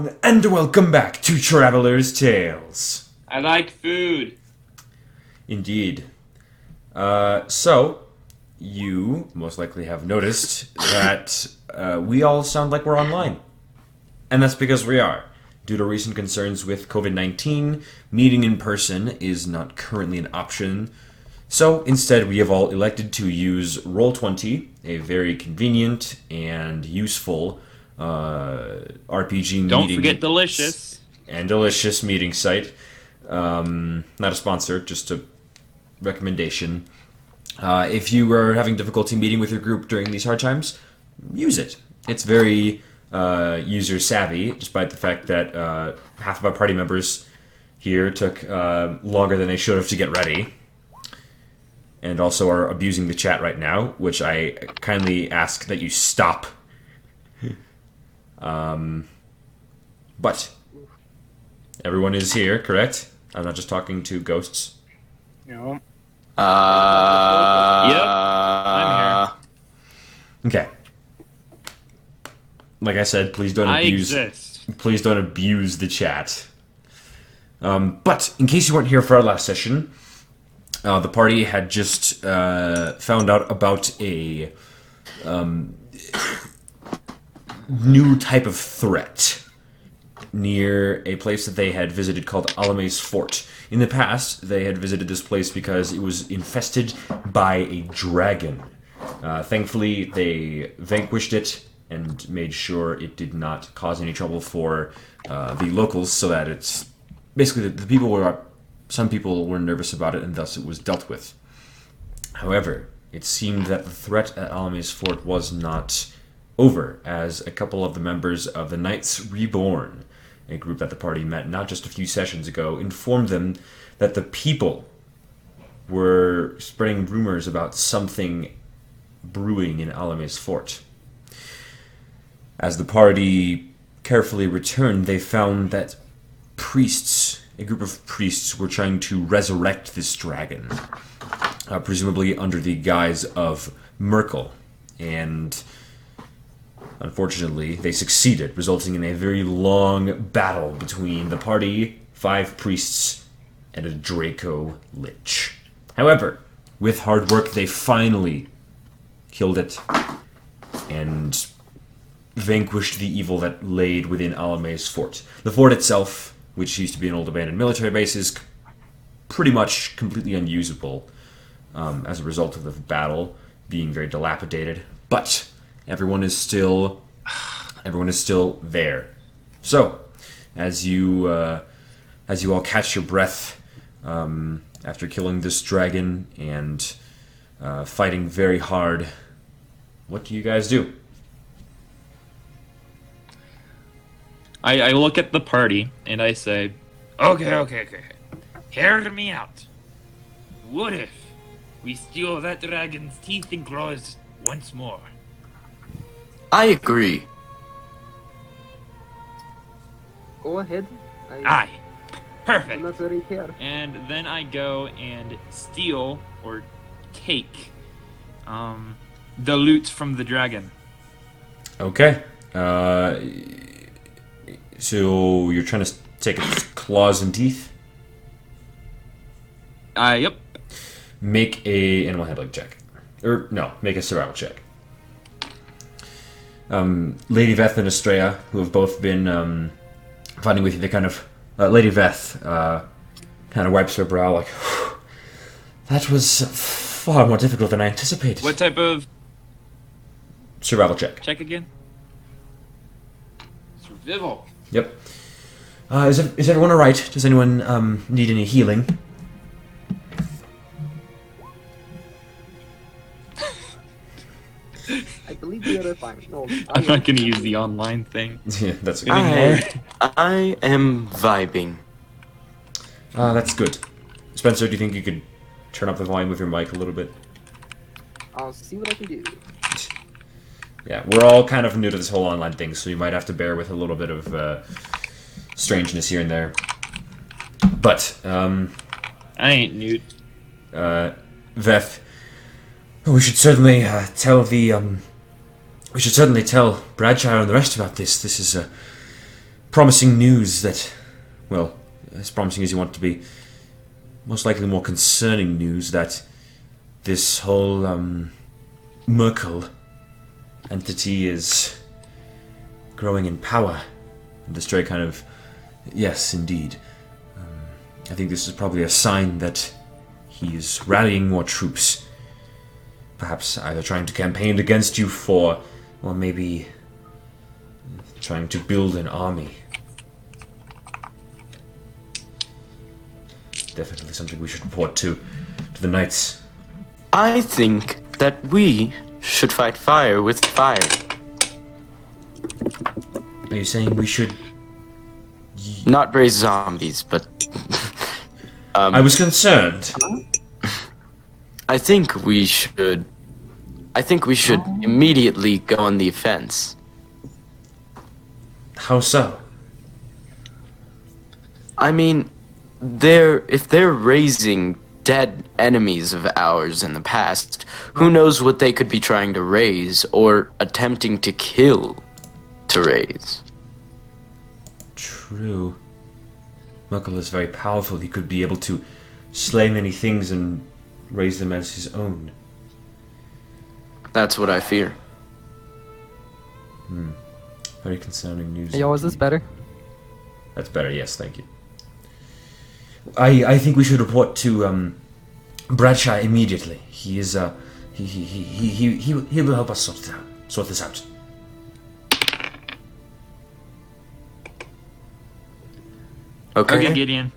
everyone, and welcome back to Traveler's Tales. I like food. Indeed. Uh, so, you most likely have noticed that uh, we all sound like we're online. And that's because we are. Due to recent concerns with COVID 19, meeting in person is not currently an option. So instead, we have all elected to use Roll20, a very convenient and useful uh, RPG Don't meeting forget delicious. and delicious meeting site. Um, not a sponsor, just a recommendation. Uh, if you are having difficulty meeting with your group during these hard times, use it. It's very uh, user savvy, despite the fact that uh, half of our party members here took uh, longer than they should have to get ready. And also are abusing the chat right now, which I kindly ask that you stop. Um, but everyone is here, correct? I'm not just talking to ghosts. No. Uh, Yep, I'm here. Okay. Like I said, please don't I abuse. exist. Please don't abuse the chat. Um, but in case you weren't here for our last session, uh, the party had just uh, found out about a um, new type of threat near a place that they had visited called Alame's Fort. In the past, they had visited this place because it was infested by a dragon. Uh, thankfully, they vanquished it and made sure it did not cause any trouble for uh, the locals, so that it's basically the, the people were some people were nervous about it, and thus it was dealt with. However, it seemed that the threat at Alame's Fort was not over, as a couple of the members of the Knights Reborn, a group that the party met not just a few sessions ago, informed them that the people were spreading rumors about something brewing in Alame's Fort. As the party carefully returned, they found that priests, a group of priests, were trying to resurrect this dragon, uh, presumably under the guise of Merkel. And unfortunately, they succeeded, resulting in a very long battle between the party, five priests, and a Draco Lich. However, with hard work, they finally killed it and vanquished the evil that laid within Alame's fort. The fort itself, which used to be an old abandoned military base, is pretty much completely unusable um, as a result of the battle being very dilapidated. But everyone is still everyone is still there. So, as you uh, as you all catch your breath um, after killing this dragon and uh, fighting very hard, what do you guys do? I, I look at the party and I say, okay, okay, okay. Hear me out. What if we steal that dragon's teeth and claws once more? I agree. Go ahead. I Aye. do Perfect. not really care. And then I go and steal or take um, the loot from the dragon. Okay. Uh, so you're trying to take its claws and teeth. Uh, yep. Make a animal handling check, or no, make a survival check. Um, Lady Veth and Estrella, who have both been um, fighting with you, they kind of uh, Lady Veth uh, kind of wipes her brow like, that was far more difficult than I anticipated. What type of Survival check. check again? Survival. Yep. Uh, is, ev- is everyone alright? Does anyone um, need any healing? I believe we are fine. No, I'm not gonna use the online thing. yeah, that's good. I, I am vibing. Uh, that's good. Spencer, do you think you could turn up the volume of your mic a little bit? I'll see what I can do. Yeah, we're all kind of new to this whole online thing, so you might have to bear with a little bit of uh, strangeness here and there. But, um, I ain't new. uh, Veth, we should certainly uh, tell the, um, we should certainly tell Bradshaw and the rest about this. This is a promising news that, well, as promising as you want it to be, most likely more concerning news that this whole um, Merkel entity is growing in power. And the stray kind of, yes, indeed. Um, I think this is probably a sign that he is rallying more troops. Perhaps either trying to campaign against you for, or maybe trying to build an army. Definitely something we should report to to the knights. I think that we should fight fire with fire. Are you saying we should? Not raise zombies, but. um, I was concerned. I think we should. I think we should oh. immediately go on the offense. How so? I mean, they're if they're raising dead enemies of ours in the past, who knows what they could be trying to raise or attempting to kill to raise. True. Merkel is very powerful. He could be able to slay many things and raise them as his own. That's what I fear. Very concerning news. Yo, is this better? That's better. Yes, thank you. I I think we should report to um, Bradshaw immediately. He is uh he he he he he, he, he will help us sort this out. Sort this out. Okay. Okay, Gideon.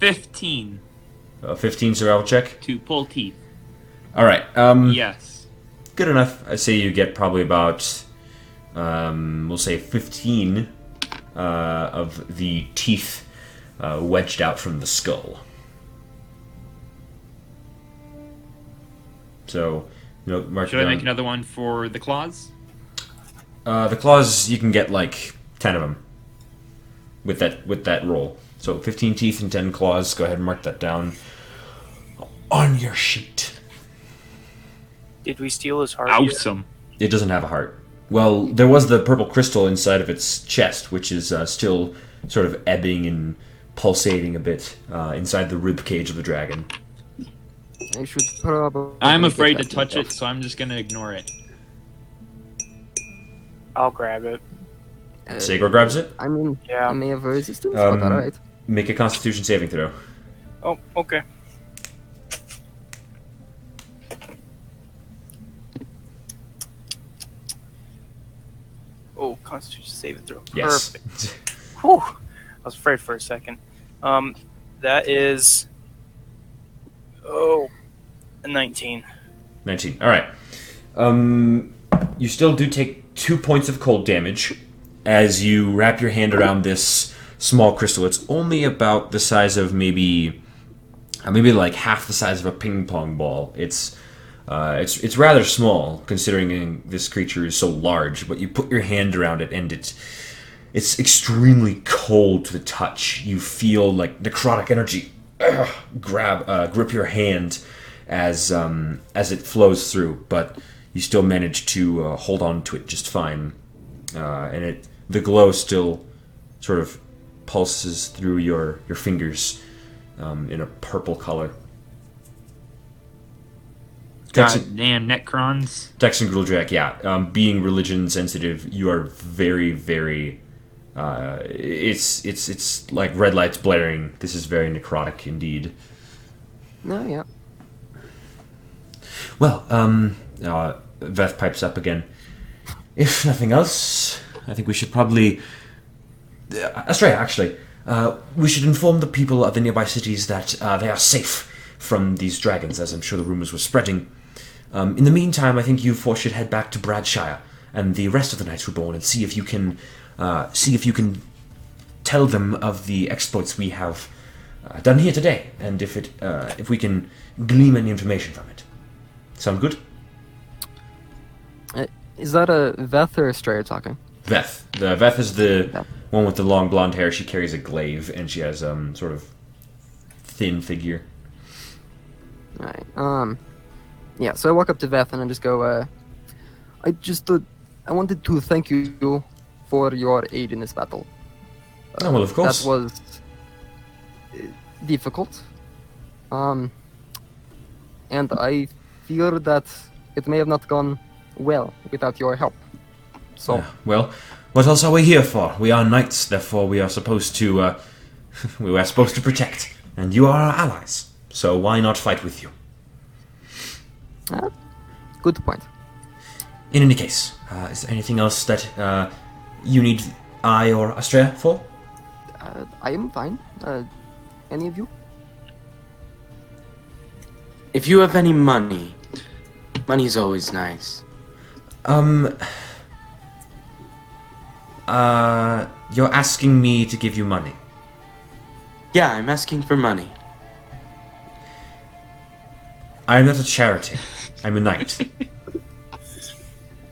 15 Uh, Fifteen survival check. to pull teeth. All right. Um, Yes. Good enough. I say you get probably about um, we'll say fifteen uh, of the teeth uh, wedged out from the skull. So, you know, mark Should I down- make another one for the claws? Uh, the claws you can get like ten of them with that with that roll. So fifteen teeth and ten claws. Go ahead and mark that down on your sheet. Did we steal his heart? yet? Awesome. It doesn't have a heart. Well, there was the purple crystal inside of its chest, which is uh, still sort of ebbing and pulsating a bit uh, inside the rib cage of the dragon. I should probably. I'm afraid to touch it, so I'm just gonna ignore it. I'll grab it. Uh, Sagor grabs it. I mean, Yeah. I may have resistance, Um, but alright. Make a Constitution saving throw. Oh, okay. Oh, Constitution saving throw. Yes. Perfect. Whew. I was afraid for a second. Um, that is. Oh, a 19. 19. All right. Um, you still do take two points of cold damage as you wrap your hand around this small crystal. It's only about the size of maybe, uh, maybe like half the size of a ping pong ball. It's, uh, it's it's rather small considering this creature is so large. But you put your hand around it and it's it's extremely cold to the touch. You feel like necrotic energy ugh, grab uh, grip your hand as um, as it flows through, but you still manage to uh, hold on to it just fine, uh, and it the glow still sort of pulses through your your fingers um, in a purple color. Dex, damn Necrons. Dex and Gruldrak, yeah. Um, being religion sensitive, you are very, very. Uh, it's it's it's like red lights blaring. This is very necrotic indeed. No, yeah. Well, um, uh, Veth pipes up again. If nothing else, I think we should probably. Uh, Astrea, actually, uh, we should inform the people of the nearby cities that uh, they are safe from these dragons, as I'm sure the rumors were spreading. Um, in the meantime, I think you four should head back to Bradshire and the rest of the Knights Reborn and see if you can uh, see if you can tell them of the exploits we have uh, done here today, and if it uh, if we can glean any information from it. Sound good? Uh, is that a Veth or Astrea talking? Veth. The Veth is the one with the long blonde hair. She carries a glaive and she has um sort of thin figure. Alright. Um. Yeah. So I walk up to Veth and I just go. Uh, I just. Uh, I wanted to thank you for your aid in this battle. Oh, well, of course. That was uh, difficult. Um, and I fear that it may have not gone well without your help. So, Yeah, well, what else are we here for? We are knights, therefore we are supposed to, uh, we are supposed to protect, and you are our allies. So why not fight with you? Uh, good point. In any case, uh, is there anything else that uh, you need I or Astrea for? Uh, I am fine. Uh, any of you? If you have any money, money's always nice. Um. Uh, you're asking me to give you money. Yeah, I'm asking for money. I'm not a charity. I'm a knight.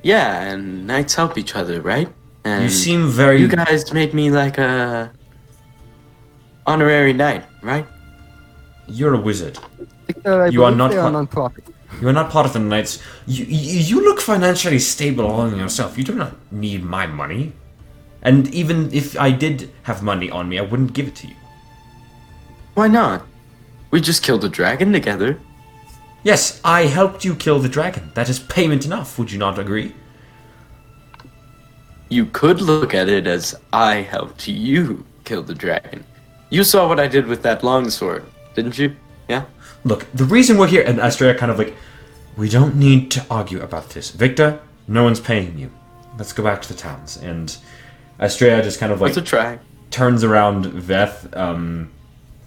Yeah, and knights help each other, right? And you seem very. you guys made me like a honorary knight, right? You're a wizard. Victor, I You are not they are pa- non-profit. You are not part of the knights. You, you, you look financially stable all on yourself. You do not need my money. And even if I did have money on me, I wouldn't give it to you. Why not? We just killed a dragon together. Yes, I helped you kill the dragon. That is payment enough. Would you not agree? You could look at it as I helped you kill the dragon. You saw what I did with that longsword, didn't you? Yeah? Look, the reason we're here, and Astrea kind of like, we don't need to argue about this. Victor, no one's paying you. Let's go back to the towns. And Astrea just kind of like Let's a try. turns around Veth, um,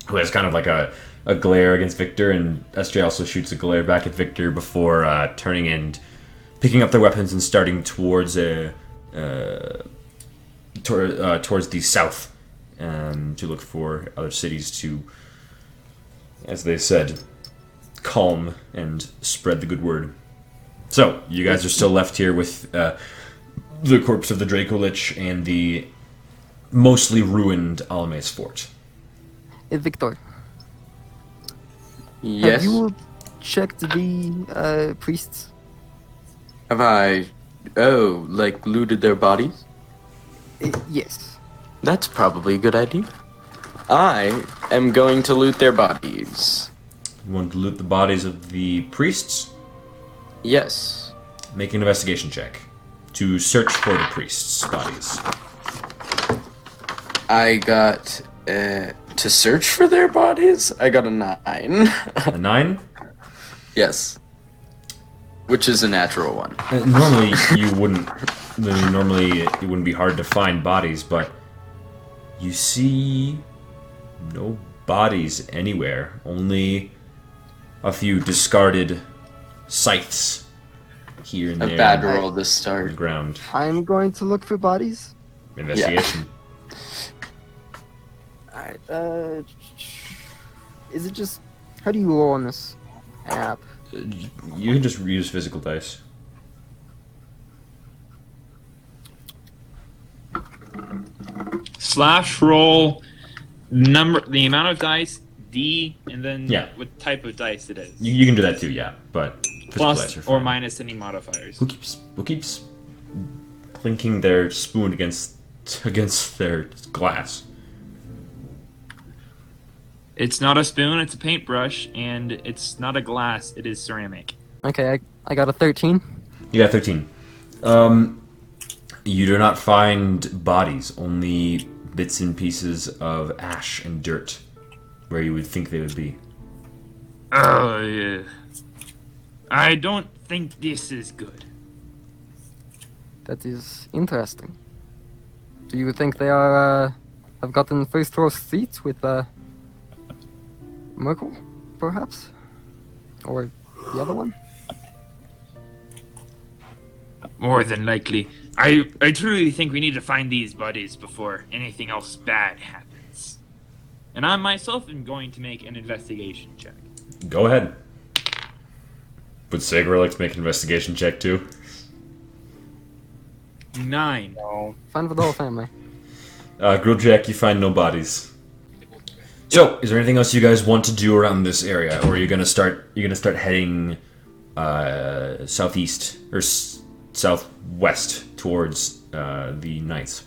who has kind of like a, a glare against Victor, and Astrea also shoots a glare back at Victor before uh, turning and picking up their weapons and starting towards a, uh, tor- uh, towards the south um, to look for other cities to, as they said, calm and spread the good word. So you guys are still left here with uh, the corpse of the Draco Lich and the mostly ruined Alame's fort. Uh, Victor, Yes. have you checked the uh, priests? Have I. Oh, like looted their bodies? Uh, yes. That's probably a good idea. I am going to loot their bodies. You want to loot the bodies of the priests? Yes. Make an investigation check to search for the priests' bodies. I got. Uh, to search for their bodies? I got a nine. A nine. yes. Which is a natural one. Uh, normally you wouldn't. Normally it wouldn't be hard to find bodies, but you see no bodies anywhere. Only a few discarded scythes here and A there bad on roll to the start. ground. I'm going to look for bodies. Investigation. Alright, uh. Is it just. How do you roll on this app? Uh, You can just use physical dice. Slash roll number the amount of dice D and then Yeah. what type of dice it is. You, you can do that too, yeah. But Plus or minus any modifiers. Who keeps who keeps clinking their spoon against against their glass? It's not a spoon, it's a paintbrush, and it's not a glass, it is ceramic. Okay, I, I got a 13. You got thirteen. Um, you do not find bodies, only bits and pieces of ash and dirt, where you would think they would be. Oh yeah. I don't think this is good. That is interesting. Do you think they are, uh, have gotten first row seats with, uh, Merkel, perhaps? Or the other one? More than likely. I I truly think we need to find these bodies before anything else bad happens. And I myself am going to make an investigation check. Go ahead. Would Sagor like to make an investigation check too? Nine. No. Fine for the whole family. Uh, Grilljack, you find no bodies. So, is there anything else you guys want to do around this area, or are you gonna start? You're gonna start heading uh, southeast or s- southwest towards uh, the Knights.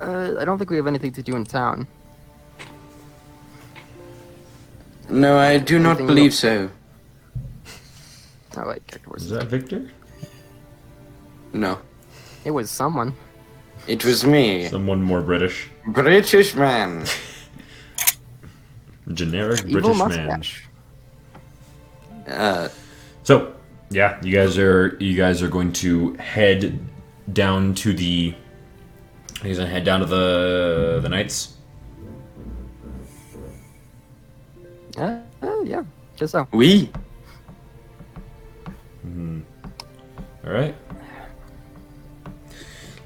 Uh, I don't think we have anything to do in town. No, I do not Anything believe else? so. I like kicked Is that Victor? No. It was someone. It was me. Someone more British. British man. Generic Evil British man. Uh, So, yeah, you guys are you guys are going to head down to the. You guys gonna head down to the the knights. Uh, uh, yeah, just so. we. Hmm. All right.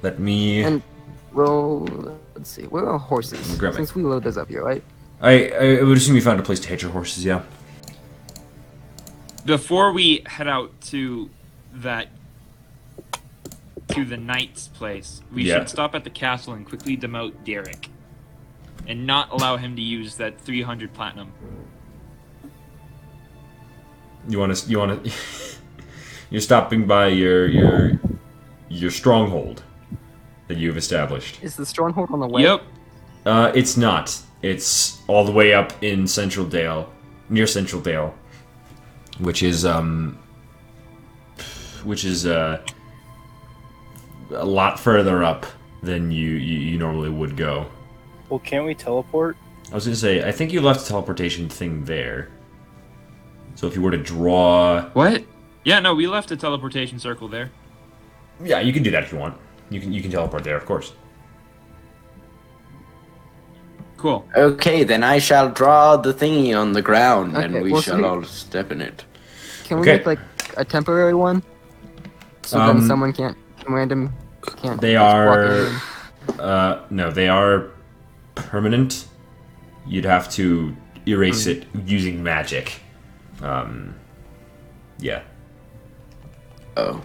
Let me. And we'll let's see. Where are horses? Grab it. Since we load those up here, right? I I would assume you found a place to hitch your horses. Yeah. Before we head out to that to the knight's place, we Yeah. should stop at the castle and quickly demote Derek, and not allow him to use that 300 platinum. You want to you want to. you're stopping by your your your stronghold that you've established. Is the stronghold on the way? Yep. Uh, it's not. It's all the way up in Central Dale, near Central Dale, which is um, which is uh, a lot further up than you, you you normally would go. Well, can't we teleport? I was gonna say, I think you left the teleportation thing there. So if you were to draw, What? Yeah, no, we left a teleportation circle there. yeah, you can do that if you want. You can you can teleport there, of course. Cool. Okay, then I shall draw the thingy on the ground, and Okay, we well, shall see- all step in it. Can we Okay. make like a temporary one? So Um, then someone can't random can't. They just walk are- in. Uh, no, they are permanent. You'd have to erase it using magic. Um, yeah. Oh.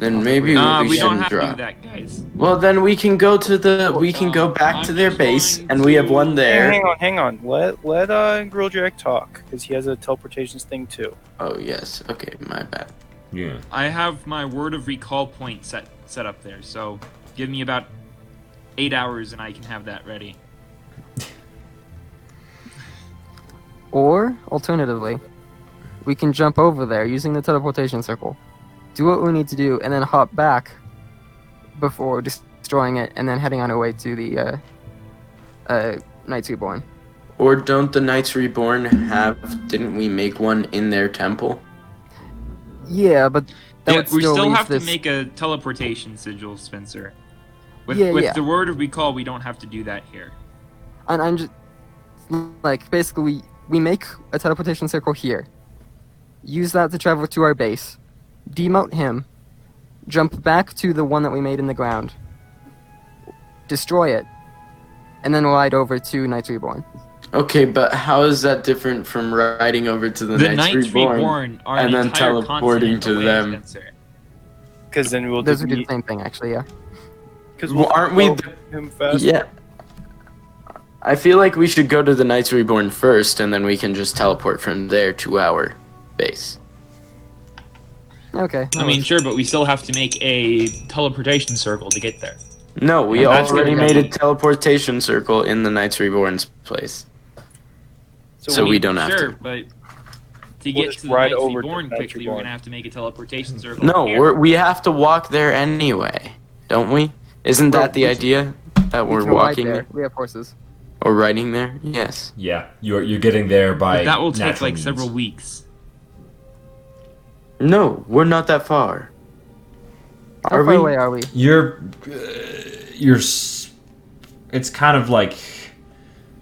Then maybe Uh, we, we don't shouldn't have draw. to do that, guys. Well, then we can go to the. We can go back I'm to their base, going and we have one there. hang on, hang on. Let let uh Grill Jack talk because he has a teleportations thing too. Oh yes. Okay, my bad. Yeah. I have my word of recall point set set up there, so give me about eight hours and I can have that ready. Or alternatively, we can jump over there using the teleportation circle, do what we need to do, and then hop back before destroying it, and then heading on our way to the uh, uh, Knights Reborn. Or don't the Knights Reborn have? Didn't we make one in their temple? Yeah, but that Yeah, would we still, still leave have this. to make a teleportation sigil, Spencer. With, Yeah, with yeah. the word of recall, we don't have to do that here. And I'm just like basically we, we make a teleportation circle here. Use that to travel to our base. Demote him. Jump back to the one that we made in the ground. Destroy it. And then ride over to Knights Reborn. Okay, but how is that different from riding over to the, The Knights, Knights Reborn? Reborn are and an then teleporting to away, them. Because then we'll Those would do the same thing actually, yeah. Because Well, aren't we? him fast? Yeah. I feel like we should go to the Knights Reborn first, and then we can just teleport from there to our base. Okay. I mean, sure, but we still have to make a teleportation circle to get there. No, we Yeah, that's already what we made a teleportation circle in the Knights Reborn's place. So, we don't have sure, to. but to We'll get just to the ride Knights over to Reborn Knights quickly, we're Reborn. gonna have to make a teleportation circle. No, here. we're, we have to walk there anyway, don't we? Isn't Well, that the we- idea? That We we're can ride walking there. there We have horses. or riding there? Yes. Yeah. You're you're getting there by. But that will take natural like means. several weeks. No, we're not that far. How Are far we? away are we? You're uh, you're. s- It's kind of like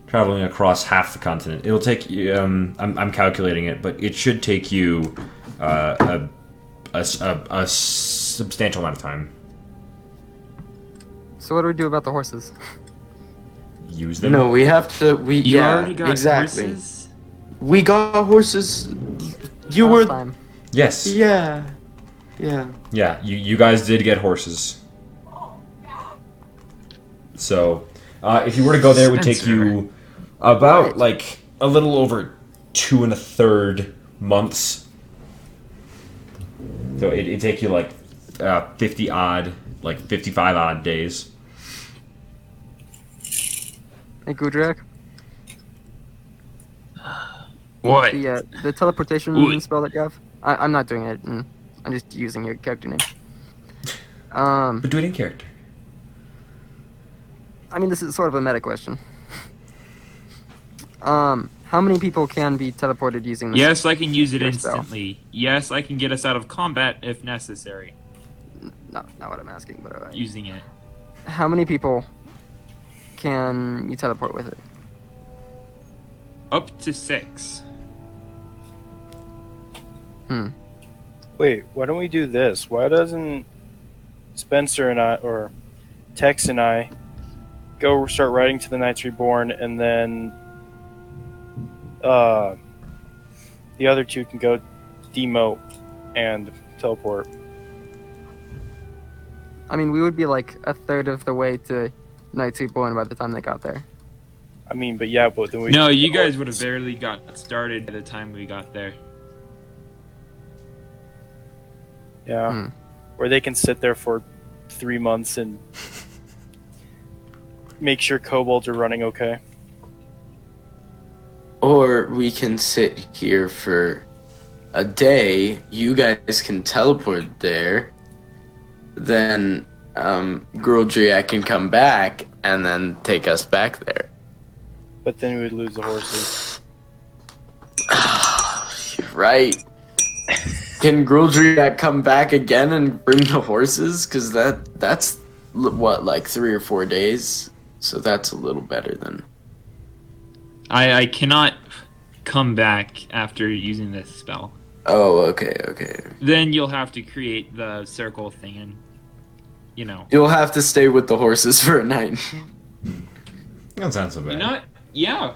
traveling across half the continent. It'll take you. Um, I'm I'm calculating it, but it should take you uh, a, a s- a- a substantial amount of time. So what do we do about the horses? Use them. No, we have to. We You yeah, already got exactly. horses? We got horses. You Last were. time. Yes. Yeah. Yeah. Yeah, you, you guys did get horses. So, uh, if you were to go there, it would take you about like a little over two and a third months. So it would take you like uh, fifty odd, like fifty-five odd days. Hey, Gudrak. What? The uh, the teleportation Ooh. spell that you have. I, I'm not doing it. mm, I'm just using your character name. Um, But do it in character. I mean, this is sort of a meta question. Um, how many people can be teleported using this? Yes, I can use it Your spell. instantly. Yes, I can get us out of combat if necessary No, not what I'm asking, but uh, using it. how many people can you teleport with it? Up to six. Hmm. Wait, why don't we do this? Why doesn't Spencer and I, or Tex and I, go start riding to the Knights Reborn, and then uh, the other two can go demote and teleport. I mean, we would be like a third of the way to Knights Reborn by the time they got there. I mean, but yeah, but then we. No, you guys would have barely got started by the time we got there. Yeah, Hmm. where they can sit there for three months and make sure kobolds are running okay. Or we can sit here for a day. You guys can teleport there. Then um, Gruldriak can come back and then take us back there. But then we would lose the horses. You're right. Can Gruldriak come back again and bring the horses? Because that that's what like three or four days. So that's a little better than. I, I cannot come back after using this spell. Oh, okay, okay. Then you'll have to create the circle thing and, you know. You'll have to stay with the horses for a night. That sounds so bad. You know what? Yeah.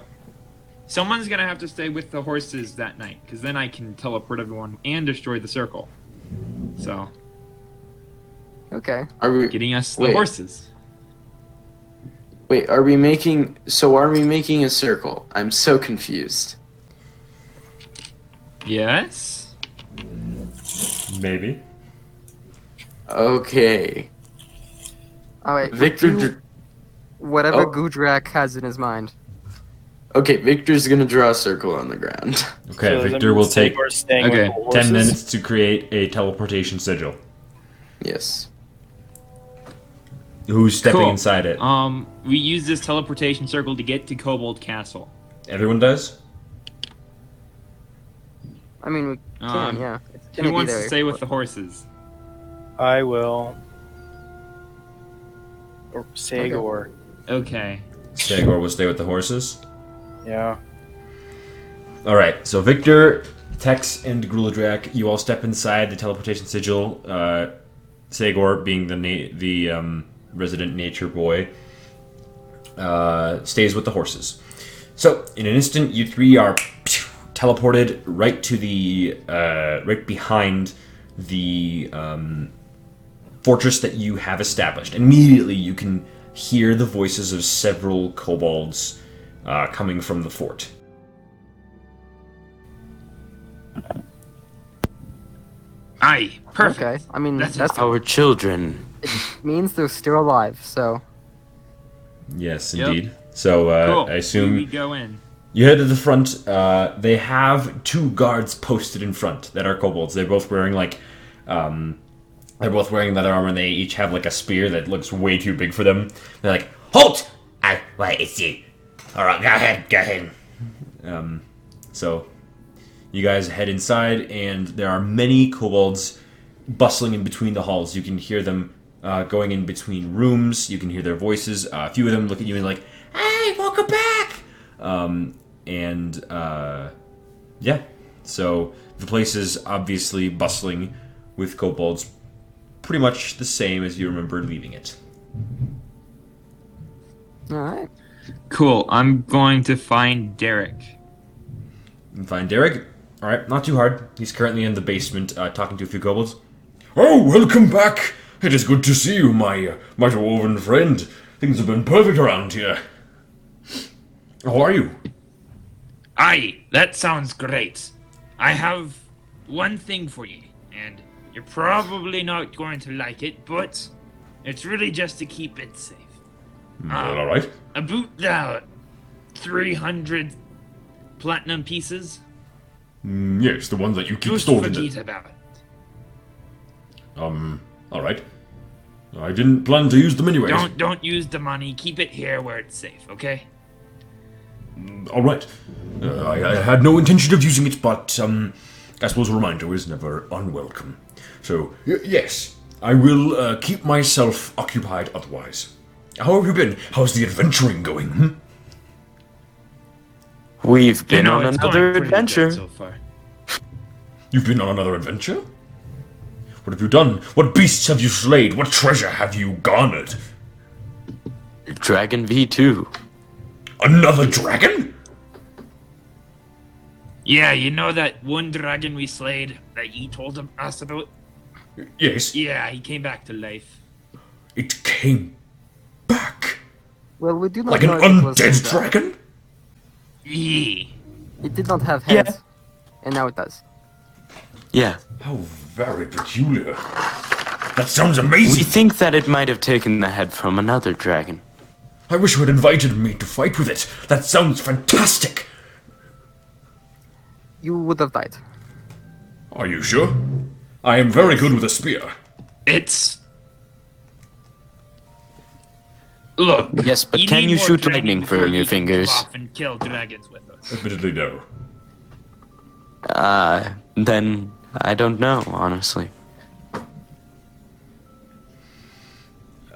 Someone's gonna have to stay with the horses that night, because then I can teleport everyone and destroy the circle. So, Okay. Are we? getting us the Wait. horses. Wait, are we making? So are we making a circle? I'm so confused. Yes? Maybe. Okay, Oh wait. Victor. do whatever Oh. Gudrak has in his mind. Okay, Victor's gonna draw a circle on the ground. Okay, So that Victor means will take Sabor's staying Okay, with the 10 minutes to create a teleportation sigil. yes. Who's stepping Cool. inside it? Um, we use this teleportation circle to get to Kobold Castle. Everyone does? I mean, we can, Um, yeah. It's gonna Who be wants there, to stay with the horses? I will. Or Sagor. Okay. Sagor will stay with the horses. Yeah. All right, so Victor, Tex, and Gruladrak, you all step inside the teleportation sigil. Uh, Sagor, being the na- the um, resident nature boy, uh, stays with the horses. So, in an instant, you three are teleported right to the uh, right behind the um, fortress that you have established. Immediately, you can hear the voices of several kobolds uh, coming from the fort. Aye, perfect. Okay. I mean, That's that's, Our children. It means they're still alive. So Yes, Yep. indeed. So uh, Cool. I Here we go in. you head to the front. Uh, they have two guards posted in front that are kobolds. They're both wearing like, um, they're both wearing leather armor. and They each have like a spear that looks way too big for them. They're like, "Halt! I, wait, it's you. All right, go ahead, go ahead." Um, so you guys head inside, and there are many kobolds bustling in between the halls. You can hear them uh, going in between rooms. You can hear their voices. Uh, a few of them look at you and like, "Hey, welcome back!" Um, and uh, yeah, so the place is obviously bustling with kobolds, pretty much the same as you remember leaving it. all right. Cool. I'm going to find Derek. Find Derek. All right, not too hard. He's currently in the basement uh, talking to a few kobolds. Oh, welcome back. It is good to see you, my uh, my dwarven friend. Things have been perfect around here. How are you? Aye, that sounds great. I have one thing for you, and you're probably not going to like it, but it's really just to keep it safe. All right. About thou 300 platinum pieces. Mm, yes, the ones that you keep Just stored in the... about it. Um, alright. I didn't plan to use them anyways. Don't don't use the money. Keep it here where it's safe. Okay. Alright. Uh, I, I had no intention of using it, but, um, I suppose a reminder is never unwelcome. So, y- yes, I will uh, keep myself occupied otherwise. How have you been? How's the adventuring going? Hmm? We've been You know, on another adventure. so far. You've been on another adventure? What have you done? What beasts have you slayed? What treasure have you garnered? Dragon V2. Another dragon? Yeah, you know that one dragon we slayed that you told us about? Yes, Yeah, he came back to life. it came back. Well, we do not Like an if it was undead dragon? Yeah. It did not have Yeah. heads, and now it does. Yeah. How very peculiar. That sounds amazing. We think that it might have taken the head from another dragon. I wish you had invited me to fight with it. That sounds fantastic. You would have died. Are you sure? I am very good with a spear. It's. Look. Yes, but you can you shoot lightning from your you can go fingers? off and kill dragons with us. Admittedly, no. Uh, then I don't know, honestly.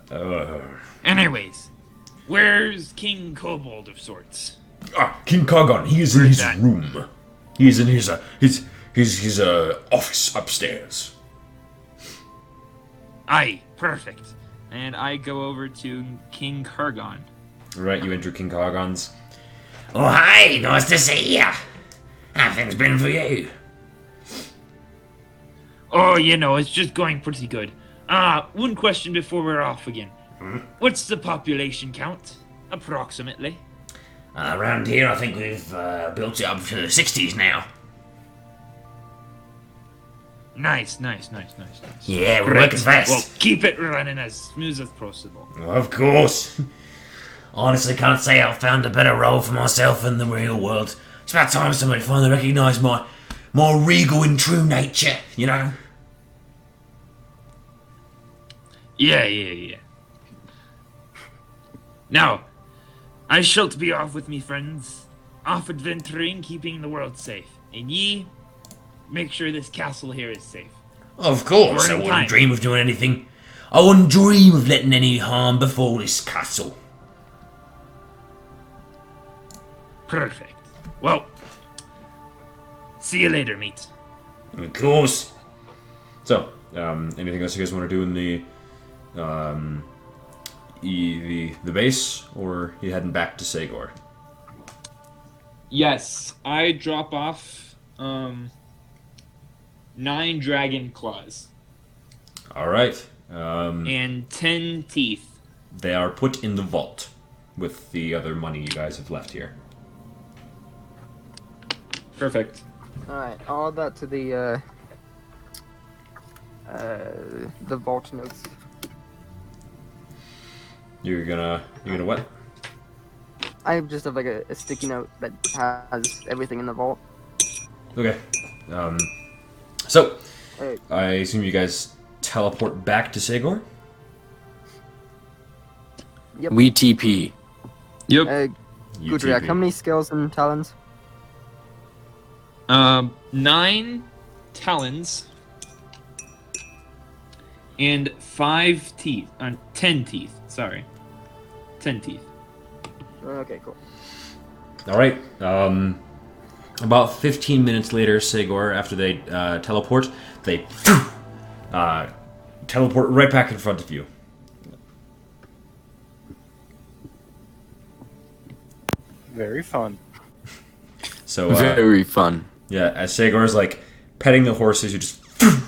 Uh, Anyways, where's King Kobold of sorts? ah, King Kargon. He is in his that? room. He is in his uh, his his his uh office upstairs. Aye, perfect. And I go over to King Kargon. Right, you enter King Kargon's. Oh, hi, nice to see ya. How things been for you? Oh, you know, it's just going pretty good. Ah, one question before we're off again. What's the population count? Approximately. Uh, around here, I think we've uh, built it up to the 60s now. Nice, nice, nice, nice, nice. Yeah, we're working fast. Well, keep it running as smooth as possible. of course. Honestly, can't say I've found a better role for myself in the real world. It's about time somebody finally recognised my more regal and true nature, you know? Yeah, yeah, yeah. Now, I shall be off with me friends, off adventuring, keeping the world safe. And ye, make sure this castle here is safe. Of course, I wouldn't time. dream of doing anything. I wouldn't dream of letting any harm befall this castle. Perfect. Well, see you later, mate. Of course. So, um, anything else you guys want to do in the um, e- the the base, or you heading back to Sagor? Yes, I drop off um nine dragon claws All right. Um, and ten teeth. they are put in the vault with the other money you guys have left here. Perfect. Alright, I'll add that to the, uh, uh, the vault notes. You're gonna you're gonna what? I just have like a, a sticky note that has everything in the vault. Okay. Um, so Alright, I assume you guys teleport back to Sagor. yep. We TP. Yep. uh, You Gudriak, how many skills and talons? Um, nine talons and five teeth. Uh, ten teeth. Sorry, ten teeth. Okay, cool. All right. Um, about 15 minutes later, Sagor, after they uh, teleport, they uh, teleport right back in front of you. Very fun. So uh, Very fun. yeah, as Sagor is like petting the horses, you just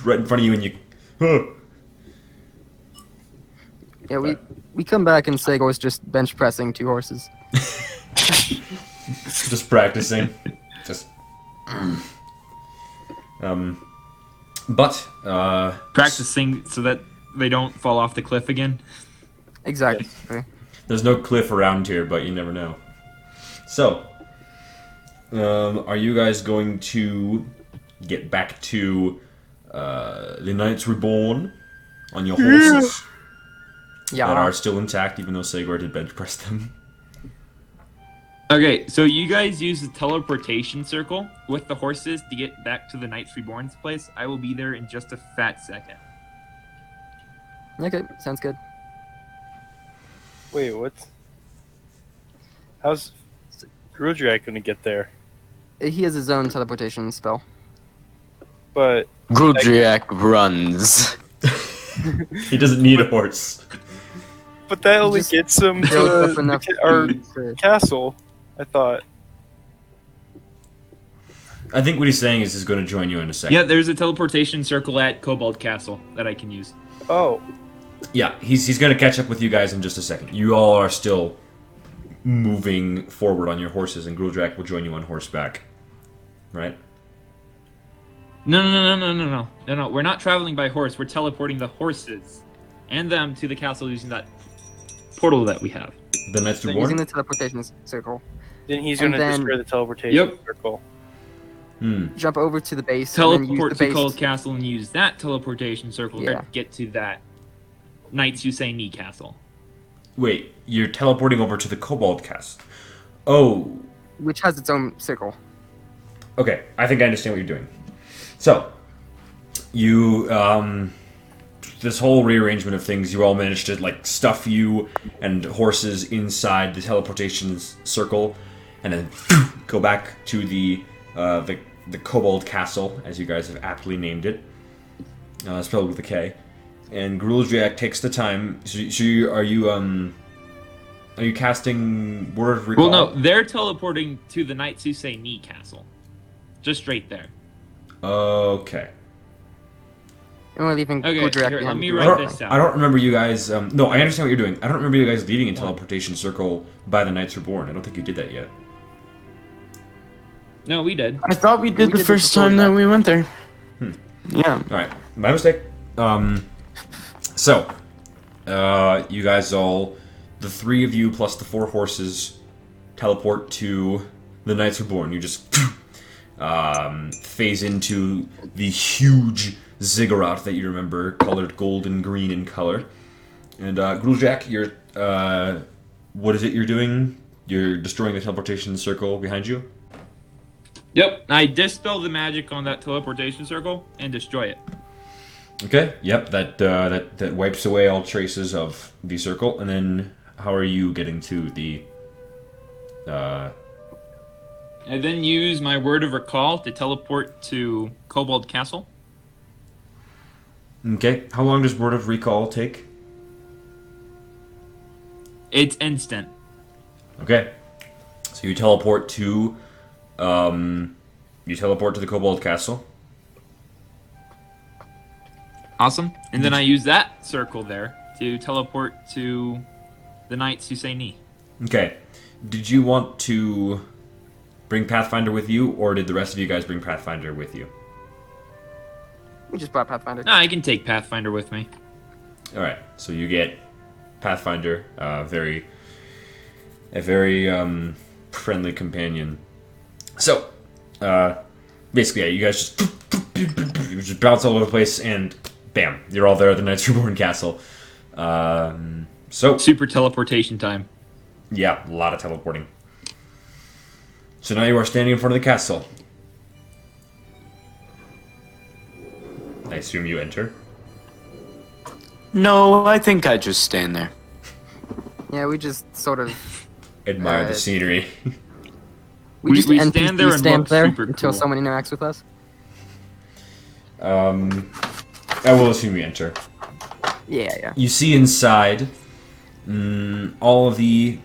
right in front of you, and you Yeah, we we come back and Sagor's just bench pressing two horses. just practicing. Just um, but uh, Practicing so that they don't fall off the cliff again. Exactly. There's no cliff around here, but you never know. So, um, are you guys going to get back to uh, the Knights Reborn on your horses Yeah. that are still intact, even though Sagor did bench press them? Okay, so you guys use the teleportation circle with the horses to get back to the Knights Reborn's place. I will be there in just a fat second. Okay, sounds good. Wait, what? How's Gruldrak gonna get there? He has his own teleportation spell. But Gruldrak runs. He doesn't need a horse. but that only just gets him to Build up the, enough ca- our speed to- castle. I thought. I think what he's saying is he's going to join you in a second. Yeah, there's a teleportation circle at Cobalt Castle that I can use. Oh. Yeah, he's he's going to catch up with you guys in just a second. You all are still moving forward on your horses, and Gruldrak will join you on horseback, right? No, no, no, no, no, no, no, no. We're not traveling by horse. We're teleporting the horses and them to the castle using that portal that we have. The master war. so using the teleportation circle then he's gonna then- destroy the teleportation Yep. circle. Hmm. Jump over to the base. and then use Teleport the to base. Cold Castle and use that teleportation circle Yeah. to get to that Knights Who Say Ni Castle. Wait, you're teleporting over to the Cobalt Cast. Oh, which has its own circle. okay. I think I understand what you're doing. So, you um, this whole rearrangement of things, you all managed to like stuff you and horses inside the teleportation s- circle, and then go back to the uh, the the Kobold Castle, as you guys have aptly named it, uh, spelled with a K. And Gruldrak takes the time. So, so you, are you um, are you casting Word of Recall? Well, no, they're teleporting to the Knights Who Say Ni Castle. Just straight there. Okay. And we're leaving Okay, Gruldrak here, let me write I don't, this down. I don't remember you guys. Um, no, I understand what you're doing. I don't remember you guys leaving a teleportation circle by the Knights Reborn. I don't think you did that yet. No, we did. I thought we did We the did first before time that. that we went there. Yeah. All right, my mistake. Um, so, uh, you guys all, the three of you plus the four horses, teleport to the Knights Reborn. You just um, phase into the huge ziggurat that you remember, colored gold and green in color. And uh, Gruldrak, you're uh, what is it you're doing? You're destroying the teleportation circle behind you. Yep, I dispel the magic on that teleportation circle and destroy it. Okay. Yep. That uh, that that wipes away all traces of the circle. And then, how are you getting to the? Uh, I then use my word of recall to teleport to Kobold Castle. okay. How long does word of recall take? It's instant. Okay. So you teleport to, um, you teleport to the Kobold Castle. Awesome. And then I use that circle there to teleport to the Knights Who Say Ni. Okay. Did you want to bring Pathfinder with you, or did the rest of you guys bring Pathfinder with you? We just brought Pathfinder. No, I can take Pathfinder with me. All right. So you get Pathfinder, uh, very, a very um, friendly companion. So, uh, basically, yeah, you guys just you just bounce all over the place, and bam, you're all there at the Knights Reborn Castle. Um, so, Super teleportation time. yeah, a lot of teleporting. So now you are standing in front of the castle. I assume you enter. No, I think I just stand there. Yeah, we just sort of Admire the Uh, scenery. we, We- just we NPC stand there and stand look there super until cool. someone interacts with us. um, I will assume you enter. Yeah, yeah. You see inside mm, all of the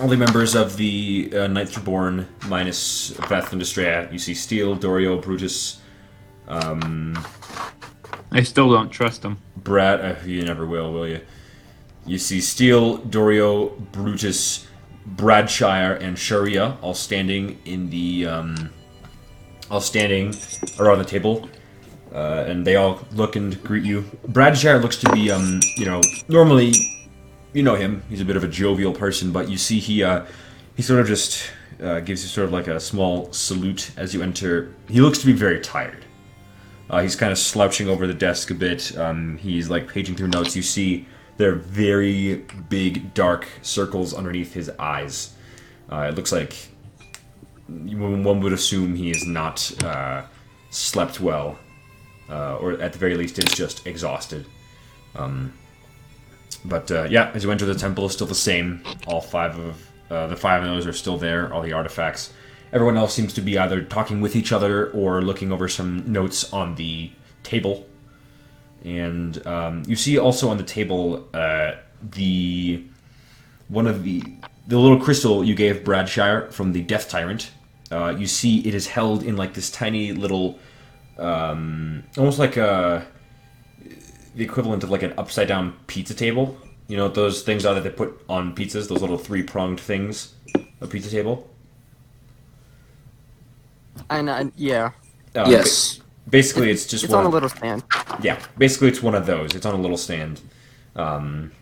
all the members of the uh, Knights Reborn minus Beth and Astrea. You see Steel, Dorio, Brutus, um, I still don't trust him. Brad. Uh, you never will, will you? You see Steel, Dorio, Brutus, Bradshire, and Sharia all standing in the um, all standing around the table, uh, and they all look and greet you. Bradshire looks to be, um, you know, normally, you know him. He's a bit of a jovial person, but you see he uh, he sort of just uh, gives you sort of like a small salute as you enter. He looks to be very tired. Uh, he's kind of slouching over the desk a bit. Um, he's like paging through notes. You see there are very big, dark circles underneath his eyes. Uh, it looks like one would assume he has not uh, slept well, uh, or at the very least is just exhausted. Um, but uh, yeah, as you enter the temple, it's still the same. All five of uh, the five of those are still there. All the artifacts. Everyone else seems to be either talking with each other or looking over some notes on the table. And um, you see also on the table uh, the one of the the little crystal you gave Bradshire from the Death Tyrant. Uh, you see it is held in like this tiny little, um, almost like a the equivalent of like an upside down pizza table. You know what those things are that they put on pizzas, those little three pronged things, a pizza table. And uh, yeah, Uh, yes. Ba- basically, it's just it's one. on a little stand. yeah, basically it's one of those. It's on a little stand, um,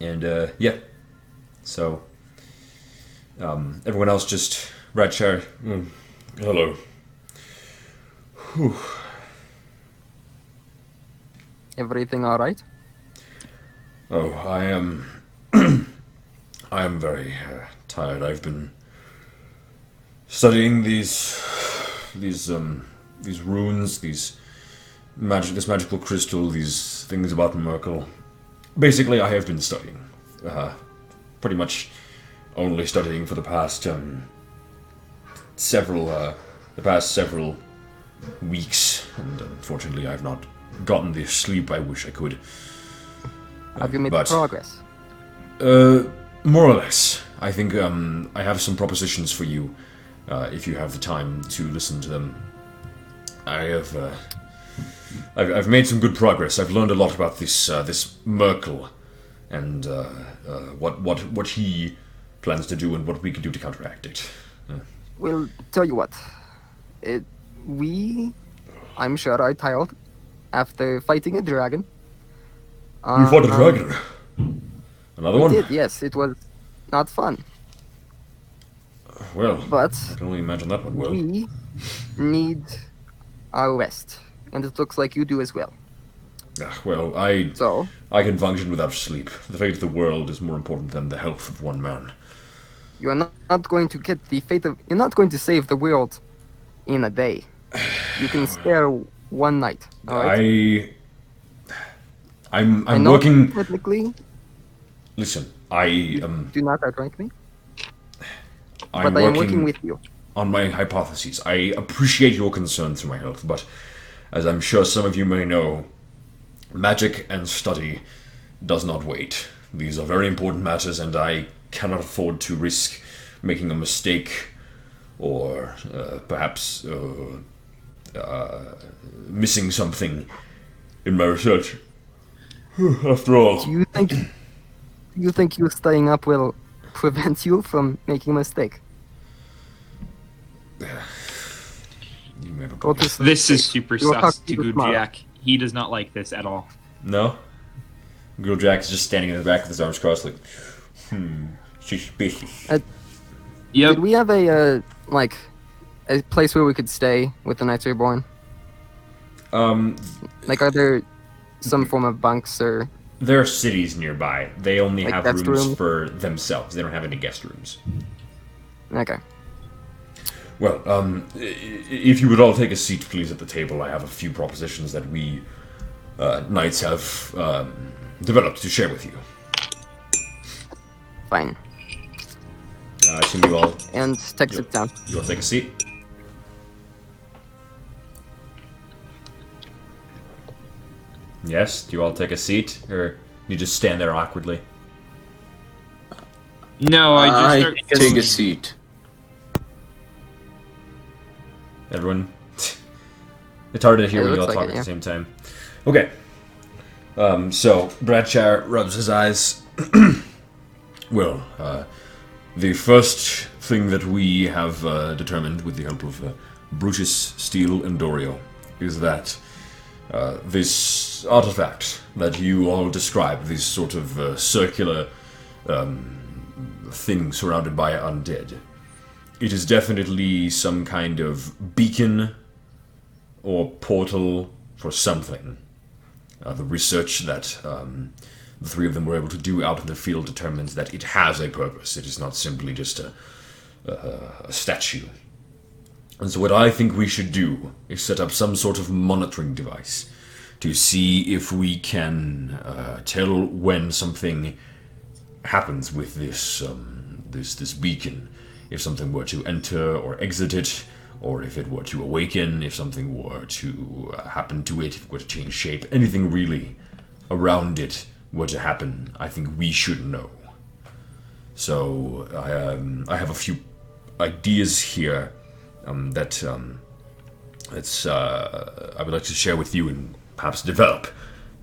and uh, yeah. So um, everyone else just Bradshire. Mm, hello. Everything all right? Oh, I am. I am very uh, tired. I've been studying these, these um, these runes, these magic, this magical crystal, these things about Merkel. Basically, I have been studying. Uh, pretty much only studying for the past um, several, uh, the past several weeks, and unfortunately, I've not gotten the sleep I wish I could. Have you made but- progress? Uh, more or less. I think um, I have some propositions for you, uh, if you have the time to listen to them. I have, uh, I've, I've made some good progress. I've learned a lot about this uh, this Merkel, and uh, uh, what what what he plans to do and what we can do to counteract it. Well, tell you what. It, we, I'm sure, are tired after fighting a dragon. you fought a Um, dragon. Another We one. did, yes. It was not fun, Well, but I can only imagine that one. Well, we need our rest, and it looks like you do as well. Ah, well, I So, I can function without sleep. The fate of the world is more important than the health of one man. you are not, not going to get the fate of. You're not going to save the world in a day. You can spare one night. Right? I. I'm I'm working. technically. Listen, I am Do not outrank me, I'm but I am working with you. On my hypotheses. I appreciate your concern for my health, but as I'm sure some of you may know, magic and study does not wait. These are very important matters, and I cannot afford to risk making a mistake or uh, perhaps uh, uh, missing something in my research. After all, Do you think? You think you staying up will prevent you from making a mistake? you may have a Go point. This is super You will sus to to Good. Jack. He does not like this at all. No? Gruldrak is just standing in the back with his arms crossed, like, hmm, suspicious. Yep. Did we have a uh, like a place where we could stay with the Knights Reborn? Um, Like, are there some form of bunks or? there are cities nearby. They only Like have rooms room? for themselves. They don't have any guest rooms. Okay. Well, um, i- i- if you would all take a seat, please, at the table, I have a few propositions that we uh, knights have um, developed to share with you. Fine. Uh, I assume you all And Tech sits down. you all take a seat. Yes. Do you all take a seat, or you just stand there awkwardly? No, I just I start take a seat. Everyone, it's hard to hear It when you all looks talk like at it, the same time. Okay. Um, so Bradshire rubs his eyes. well, uh, the first thing that we have uh, determined, with the help of uh, Brutus, Steele, and Dorio, is that uh, this artifact that you all describe, this sort of uh, circular um, thing surrounded by undead. It is definitely some kind of beacon or portal for something. Uh, the research that um, the three of them were able to do out in the field determines that it has a purpose. It is not simply just a, a, statue. And so, what I think we should do is set up some sort of monitoring device to see if we can uh, tell when something happens with this um, this this beacon. If something were to enter or exit it, or if it were to awaken, if something were to uh, happen to it, if it were to change shape, anything really around it were to happen, I think we should know. So I um, I have a few ideas here um, that um, it's uh, I would like to share with you and perhaps develop,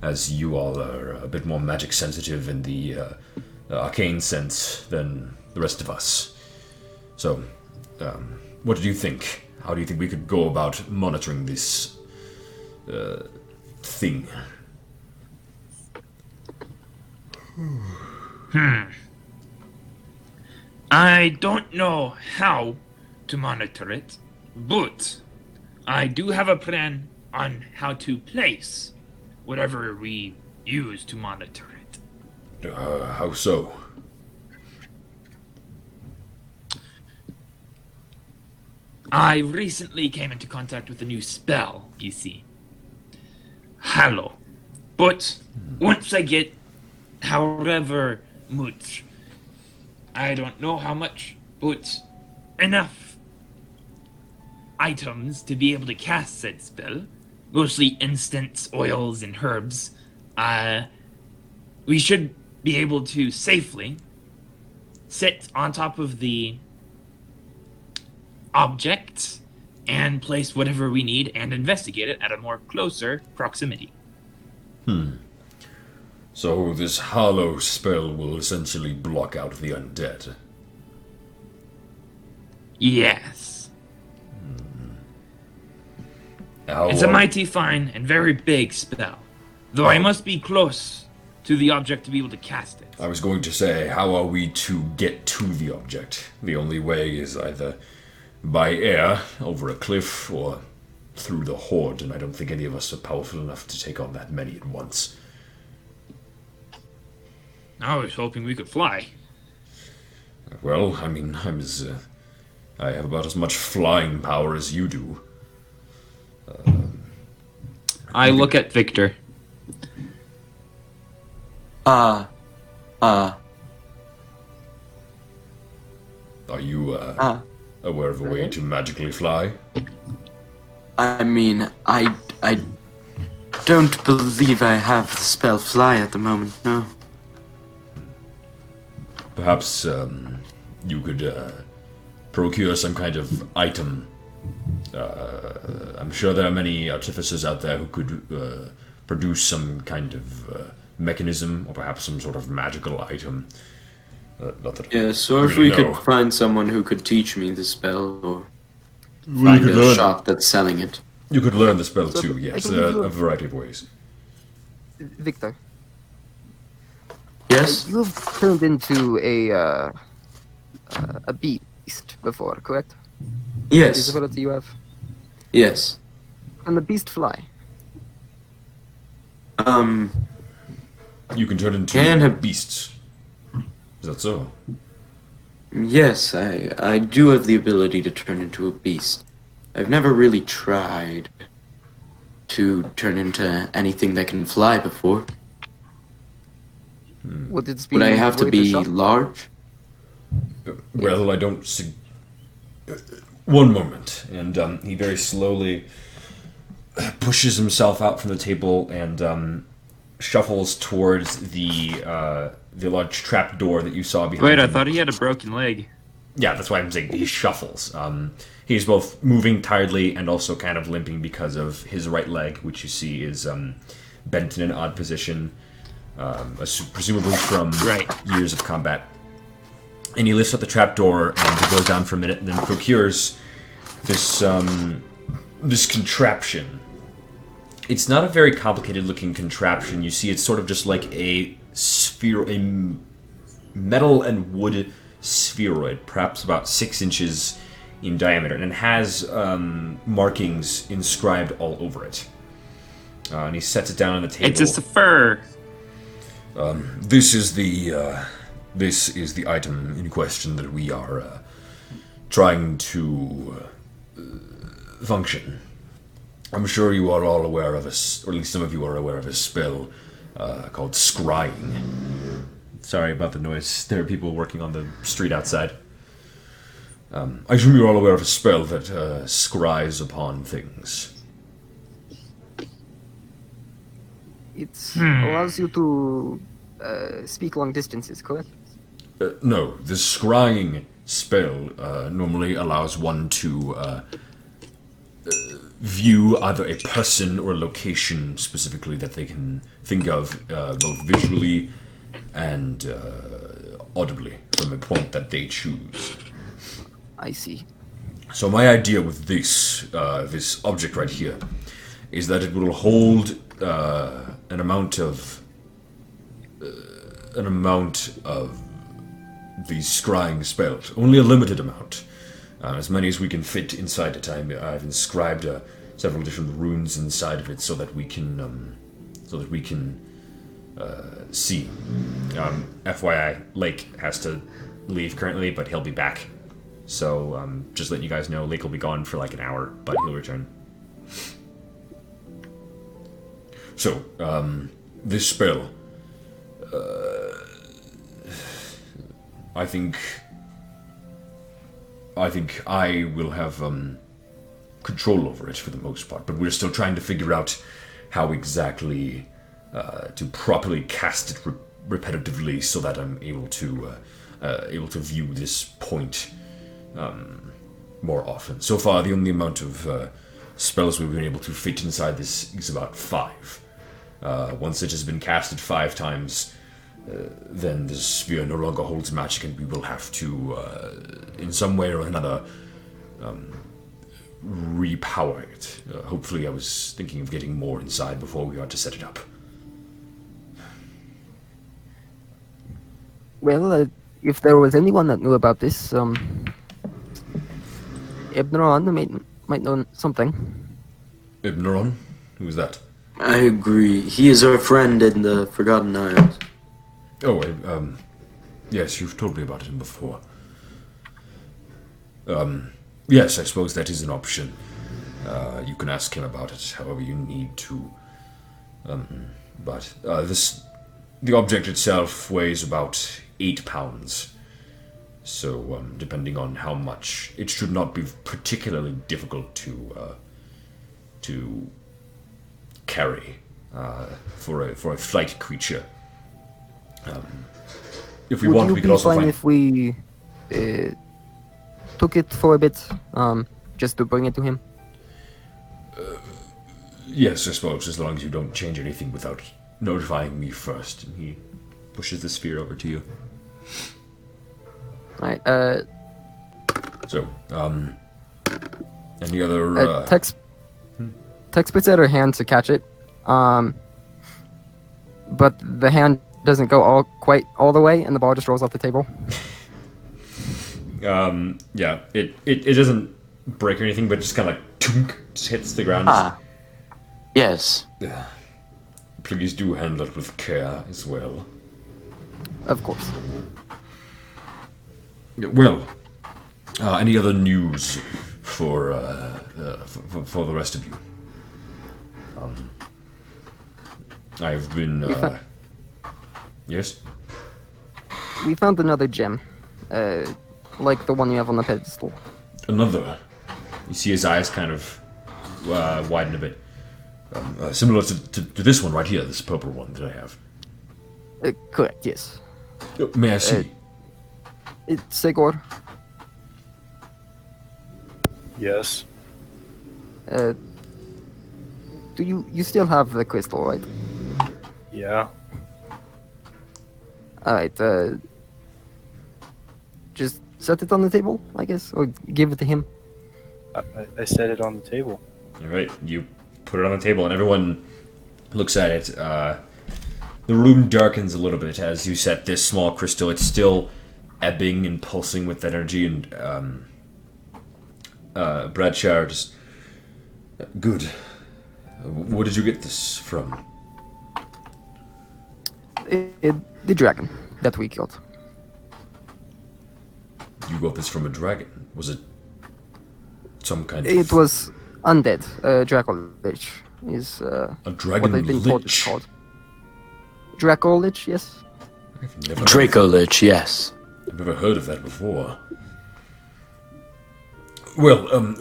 as you all are a bit more magic sensitive in the uh, arcane sense than the rest of us. So, um, what do you think? How do you think we could go about monitoring this uh, thing? I don't know how to monitor it, but I do have a plan on how to place whatever we use to monitor it. Uh, how so? I recently came into contact with a new spell, you see. Hallow. But once I get however much, I don't know how much, but enough items to be able to cast said spell, mostly instants, oils, and herbs, uh, we should be able to safely sit on top of the object and place whatever we need and investigate it at a more closer proximity. Hmm. So this Hallow spell will essentially block out the undead. Yes. How, It's a mighty fine and very big spell. Though I must be close to the object to be able to cast it. I was going to say, how are we to get to the object? The only way is either by air, over a cliff, or through the horde, and I don't think any of us are powerful enough to take on that many at once. I was hoping we could fly. Well, I mean, I'm as. Uh, I have about as much flying power as you do. I look at Victor. Uh, uh, Are you uh, uh. Aware of a way to magically fly? I mean, I, I don't believe I have the spell fly at the moment. No. Perhaps um, you could uh, procure some kind of item. Uh, I'm sure there are many artificers out there who could uh, produce some kind of uh, mechanism or perhaps some sort of magical item. Uh, not that I Yes, or if really we could find someone who could teach me the spell, or Well, find you, could a learn, shop that's selling it. you could learn the spell So, too, I yes. can There give you are a- a variety of ways. Victor, Yes. you have turned into a uh, uh, a beast before, correct? Is Yes. the ability you have? Yes. Can the beast fly? Um. You can turn into Can have- beasts. Is that so? Yes, I I do have the ability to turn into a beast. I've never really tried to turn into anything that can fly before. Would it Would I have to be large? Well, I don't see. uh, One moment, and um, he very slowly pushes himself out from the table and um, shuffles towards the uh, the large trap door that you saw behind. Wait, I thought he had a broken leg. Yeah, that's why I'm saying he shuffles. Um, he's both moving tiredly and also kind of limping because of his right leg, which you see is um, bent in an odd position, um, presumably from Right. years of combat. And he lifts up the trapdoor and he goes down for a minute and then procures this um, this contraption. It's not a very complicated looking contraption. You see, it's sort of just like a sphere, a metal and wood spheroid, perhaps about six inches in diameter, and it has um, markings inscribed all over it. Uh, and he sets it down on the table. It's just a fur. This is the uh, this is the item in question that we are uh, trying to uh, function. I'm sure you are all aware of a, s- or at least some of you are aware of a spell uh, called scrying. Sorry about the noise. There are people working on the street outside. Um, I assume you're all aware of a spell that uh, scries upon things. It allows you to uh, speak long distances, correct? Uh, no, the scrying spell uh, normally allows one to uh, view either a person or a location specifically that they can think of, uh, both visually and uh, audibly, from a point that they choose. I see. So my idea with this uh, this object right here is that it will hold uh, an amount of uh, an amount of these scrying spells, only a limited amount, uh, as many as we can fit inside it. I'm, I've inscribed uh, several different runes inside of it so that we can um, so that we can uh, see. Um, FYI, Lake has to leave currently, but he'll be back. So um, just letting you guys know, Lake will be gone for like an hour, but he'll return. So um, this spell, uh, I think, I think I will have um, control over it for the most part, but we're still trying to figure out how exactly uh, to properly cast it re- repetitively so that I'm able to uh, uh, able to view this point um, more often. So far, the only amount of uh, spells we've been able to fit inside this is about five. Uh, once it has been casted five times, then the sphere no longer holds magic, and we will have to, uh, in some way or another, um, repower it. Uh, hopefully, I was thinking of getting more inside before we are to set it up. Well, uh, if there was anyone that knew about this, um, Ebneron might, might know something. Ibneron, who is that? I agree. He is our friend in the Forgotten Isles. Oh, uh, um, yes, you've told me about him before. Um, yes, I suppose that is an option. Uh, you can ask him about it however you need to. Um, but uh, this, the object itself weighs about eight pounds. So, um, depending on how much, it should not be particularly difficult to uh, to carry uh, for a for a flight creature. Um, if we Would want, you we be could also fine find. if we uh, took it for a bit, um, just to bring it to him? Yes, I suppose, as long as you don't change anything without notifying me first. And he pushes the sphere over to you. Right. Uh, So, um, any other? uh, Uh, Tex, Tex puts out her hand to catch it, um, but the hand doesn't go all quite all the way, and the ball just rolls off the table. um, yeah, it, it it doesn't break or anything, but just kind of like tunk, just hits the ground. Ah. Yes. Please do handle it with care as well. Of course. Well, uh, any other news for, uh, uh, for for the rest of you? Um, I've been. Uh, yes. We found another gem, uh, like the one you have on the pedestal. Another. You see his eyes kind of uh, widen a bit, um, uh, similar to, to, to this one right here, this purple one that I have. Uh, correct. Yes. Uh, May I see? It's Sagor. Yes. Uh, do you you still have the crystal, right? Yeah. All right. Uh, just set it on the table, I guess, or give it to him. I, I- I set it on the table. All right, you put it on the table, and everyone looks at it. Uh, the room darkens a little bit as you set this small crystal. It's still ebbing and pulsing with energy, and um, uh, Bradshire just good. Where did you get this from? It, it- the dragon that we killed. You got this from a dragon. Was it some kind of. It was undead. Uh, Draco Lich is uh, a what dragon I've been told it's lich? called. Draco Lich, yes. I've never, Draco Lich, yes. I've never heard of that before. Well, um,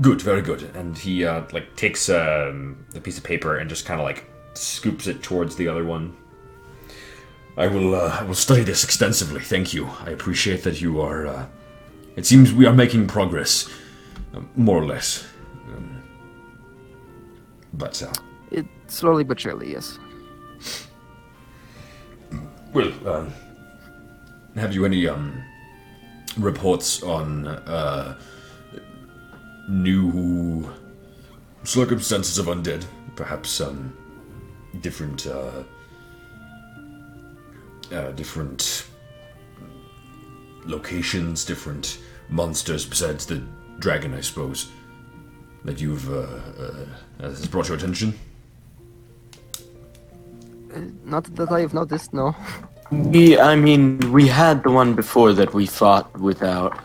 good, very good. And he uh, like takes um, a piece of paper and just kind of like scoops it towards the other one. I will, uh, I will study this extensively. Thank you. I appreciate that you are. Uh, it seems we are making progress, um, more or less. Um, but uh, It slowly but surely, yes. Well, um, have you any um reports on uh new circumstances of undead? Perhaps um different uh, uh different locations, different monsters besides the dragon, I suppose, that you've uh, uh has brought your attention. Not that I have noticed, no. We, I mean, we had the one before that we fought without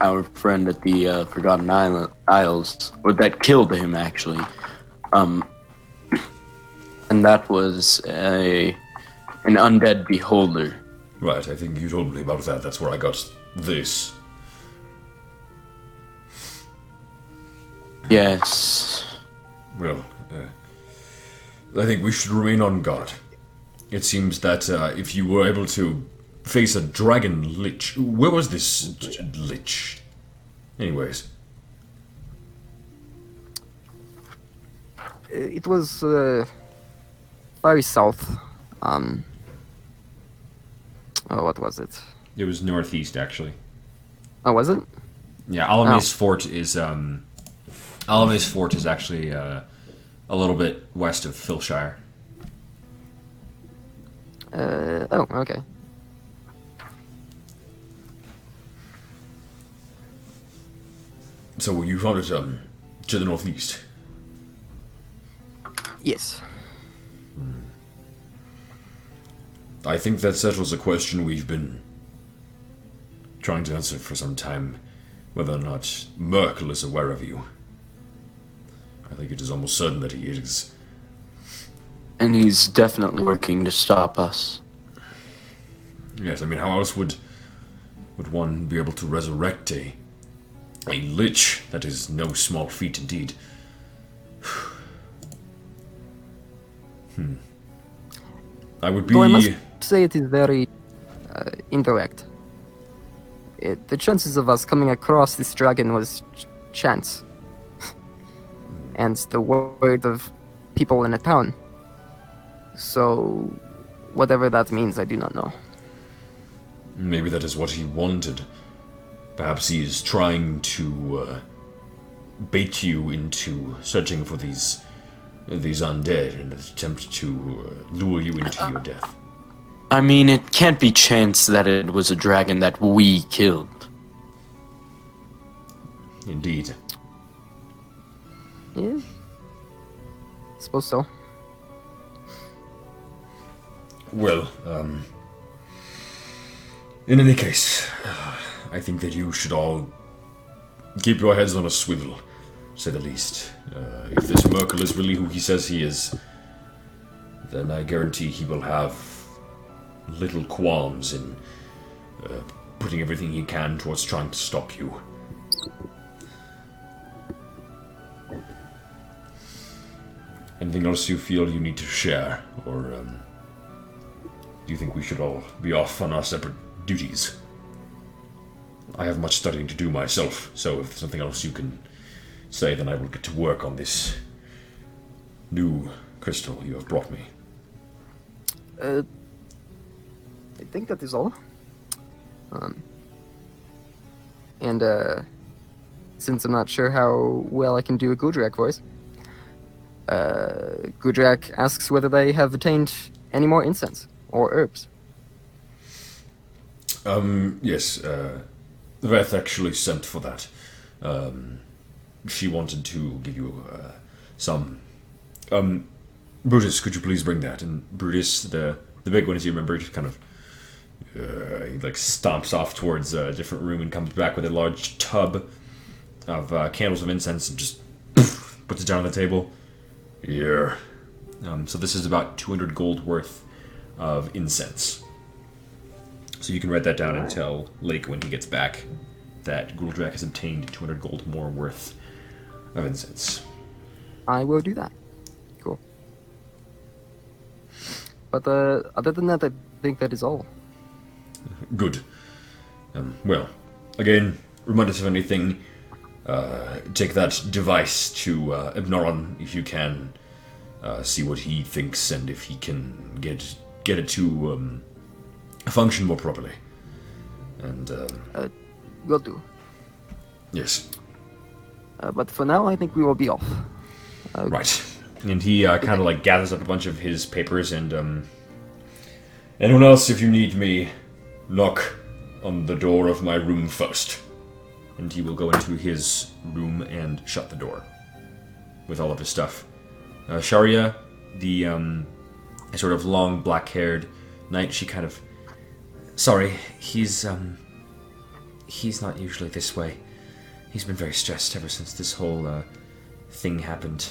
our friend at the uh, Forgotten Isle- Isles, or that killed him actually. Um, and that was a an undead beholder. Right, I think you told me about that. That's where I got this. Yes. Well, uh, I think we should remain on guard. It seems that uh, if you were able to face a dragon lich, where was this j- lich? Anyways, It was uh, very south. Um. Oh, what was it? it was northeast actually. Oh, was it? Yeah, Alame's Fort is um, Alame's Fort is actually uh, a little bit west of Filshire. Uh, oh, okay. So you found it um, to the northeast. Yes. I think that settles a question we've been trying to answer for some time whether or not Merkel is aware of you. I think it is almost certain that he is. And he's definitely working to stop us. Yes, I mean, how else would would one be able to resurrect a a lich? That is no small feat indeed. hmm. I would be. I must say it is very uh, indirect. It, the chances of us coming across this dragon was ch- chance. and the word of people in a town. So, whatever that means, I do not know. Maybe that is what he wanted. Perhaps he is trying to uh, bait you into searching for these these undead in an attempt to uh, lure you into your death. I mean, it can't be chance that it was a dragon that we killed. Indeed. Yeah. Suppose so. Well, um, in any case, I think that you should all keep your heads on a swivel, say the least. Uh, if this Merkel is really who he says he is, then I guarantee he will have little qualms in uh, putting everything he can towards trying to stop you. Anything else you feel you need to share, or um, do you think we should all be off on our separate duties? I have much studying to do myself, so if there's something else you can say, then I will get to work on this new crystal you have brought me. Uh, I think that is all. Um, and uh, since I'm not sure how well I can do a Gruldrak voice, uh, Gruldrak asks whether they have attained any more incense or herbs? Um, yes, uh, Veth actually sent for that. Um, she wanted to give you uh, some. Um, Brutus, could you please bring that? And Brutus, the the big one, as you remember, just kind of uh, he like stomps off towards a different room and comes back with a large tub of uh, candles of incense and just puts it down on the table. Here. Um, so this is about 200 gold worth of incense. So you can write that down and tell Lake when he gets back that Gruldrak has obtained 200 gold more worth of incense. I will do that. Cool. But uh, other than that, I think that is all. Good. Um, well, again, remind us of anything. Uh, take that device to uh, Ebnoron if you can. Uh, see what he thinks and if he can get get it to um, function more properly. And um, Will do. yes, Uh, but for now, I think we will be off. right. And he uh, kind of like gathers up a bunch of his papers and um, anyone else, if you need me, knock on the door of my room first. And he will go into his room and shut the door with all of his stuff. Uh, Sharia, the um, sort of long black-haired knight, she kind of. Sorry, he's um, he's not usually this way. He's been very stressed ever since this whole uh, thing happened.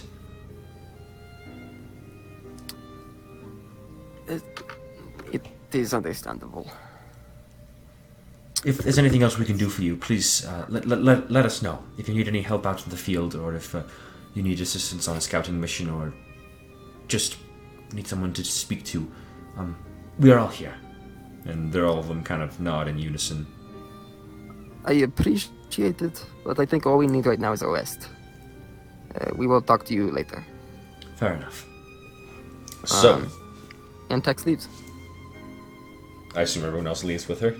It is understandable. If there's anything else we can do for you, please uh, let, let, let, let us know. If you need any help out in the field, or if uh, you need assistance on a scouting mission, or just need someone to speak to, um, we are all here. And they're all of them kind of nod in unison. I appreciate it, but I think all we need right now is a rest. Uh, we will talk to you later. Fair enough. So, Um, And Tex leaves. I assume everyone else leaves with her.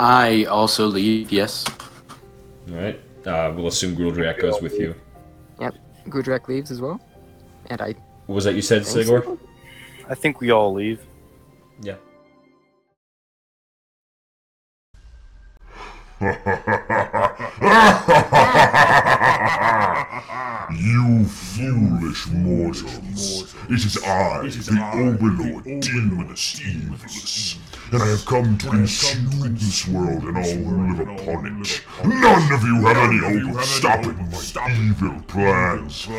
I also leave, yes. All right. Uh, we'll assume Gruldrak goes with you. Yep. Gruldrak leaves as well. And I. What was that you said, Sagor? I think we all leave. Yeah. You foolish mortals! It is I, the Overlord Demonist Evilus, and I have come to consume this world and all who live upon it. None of you have any hope of stopping my evil plans.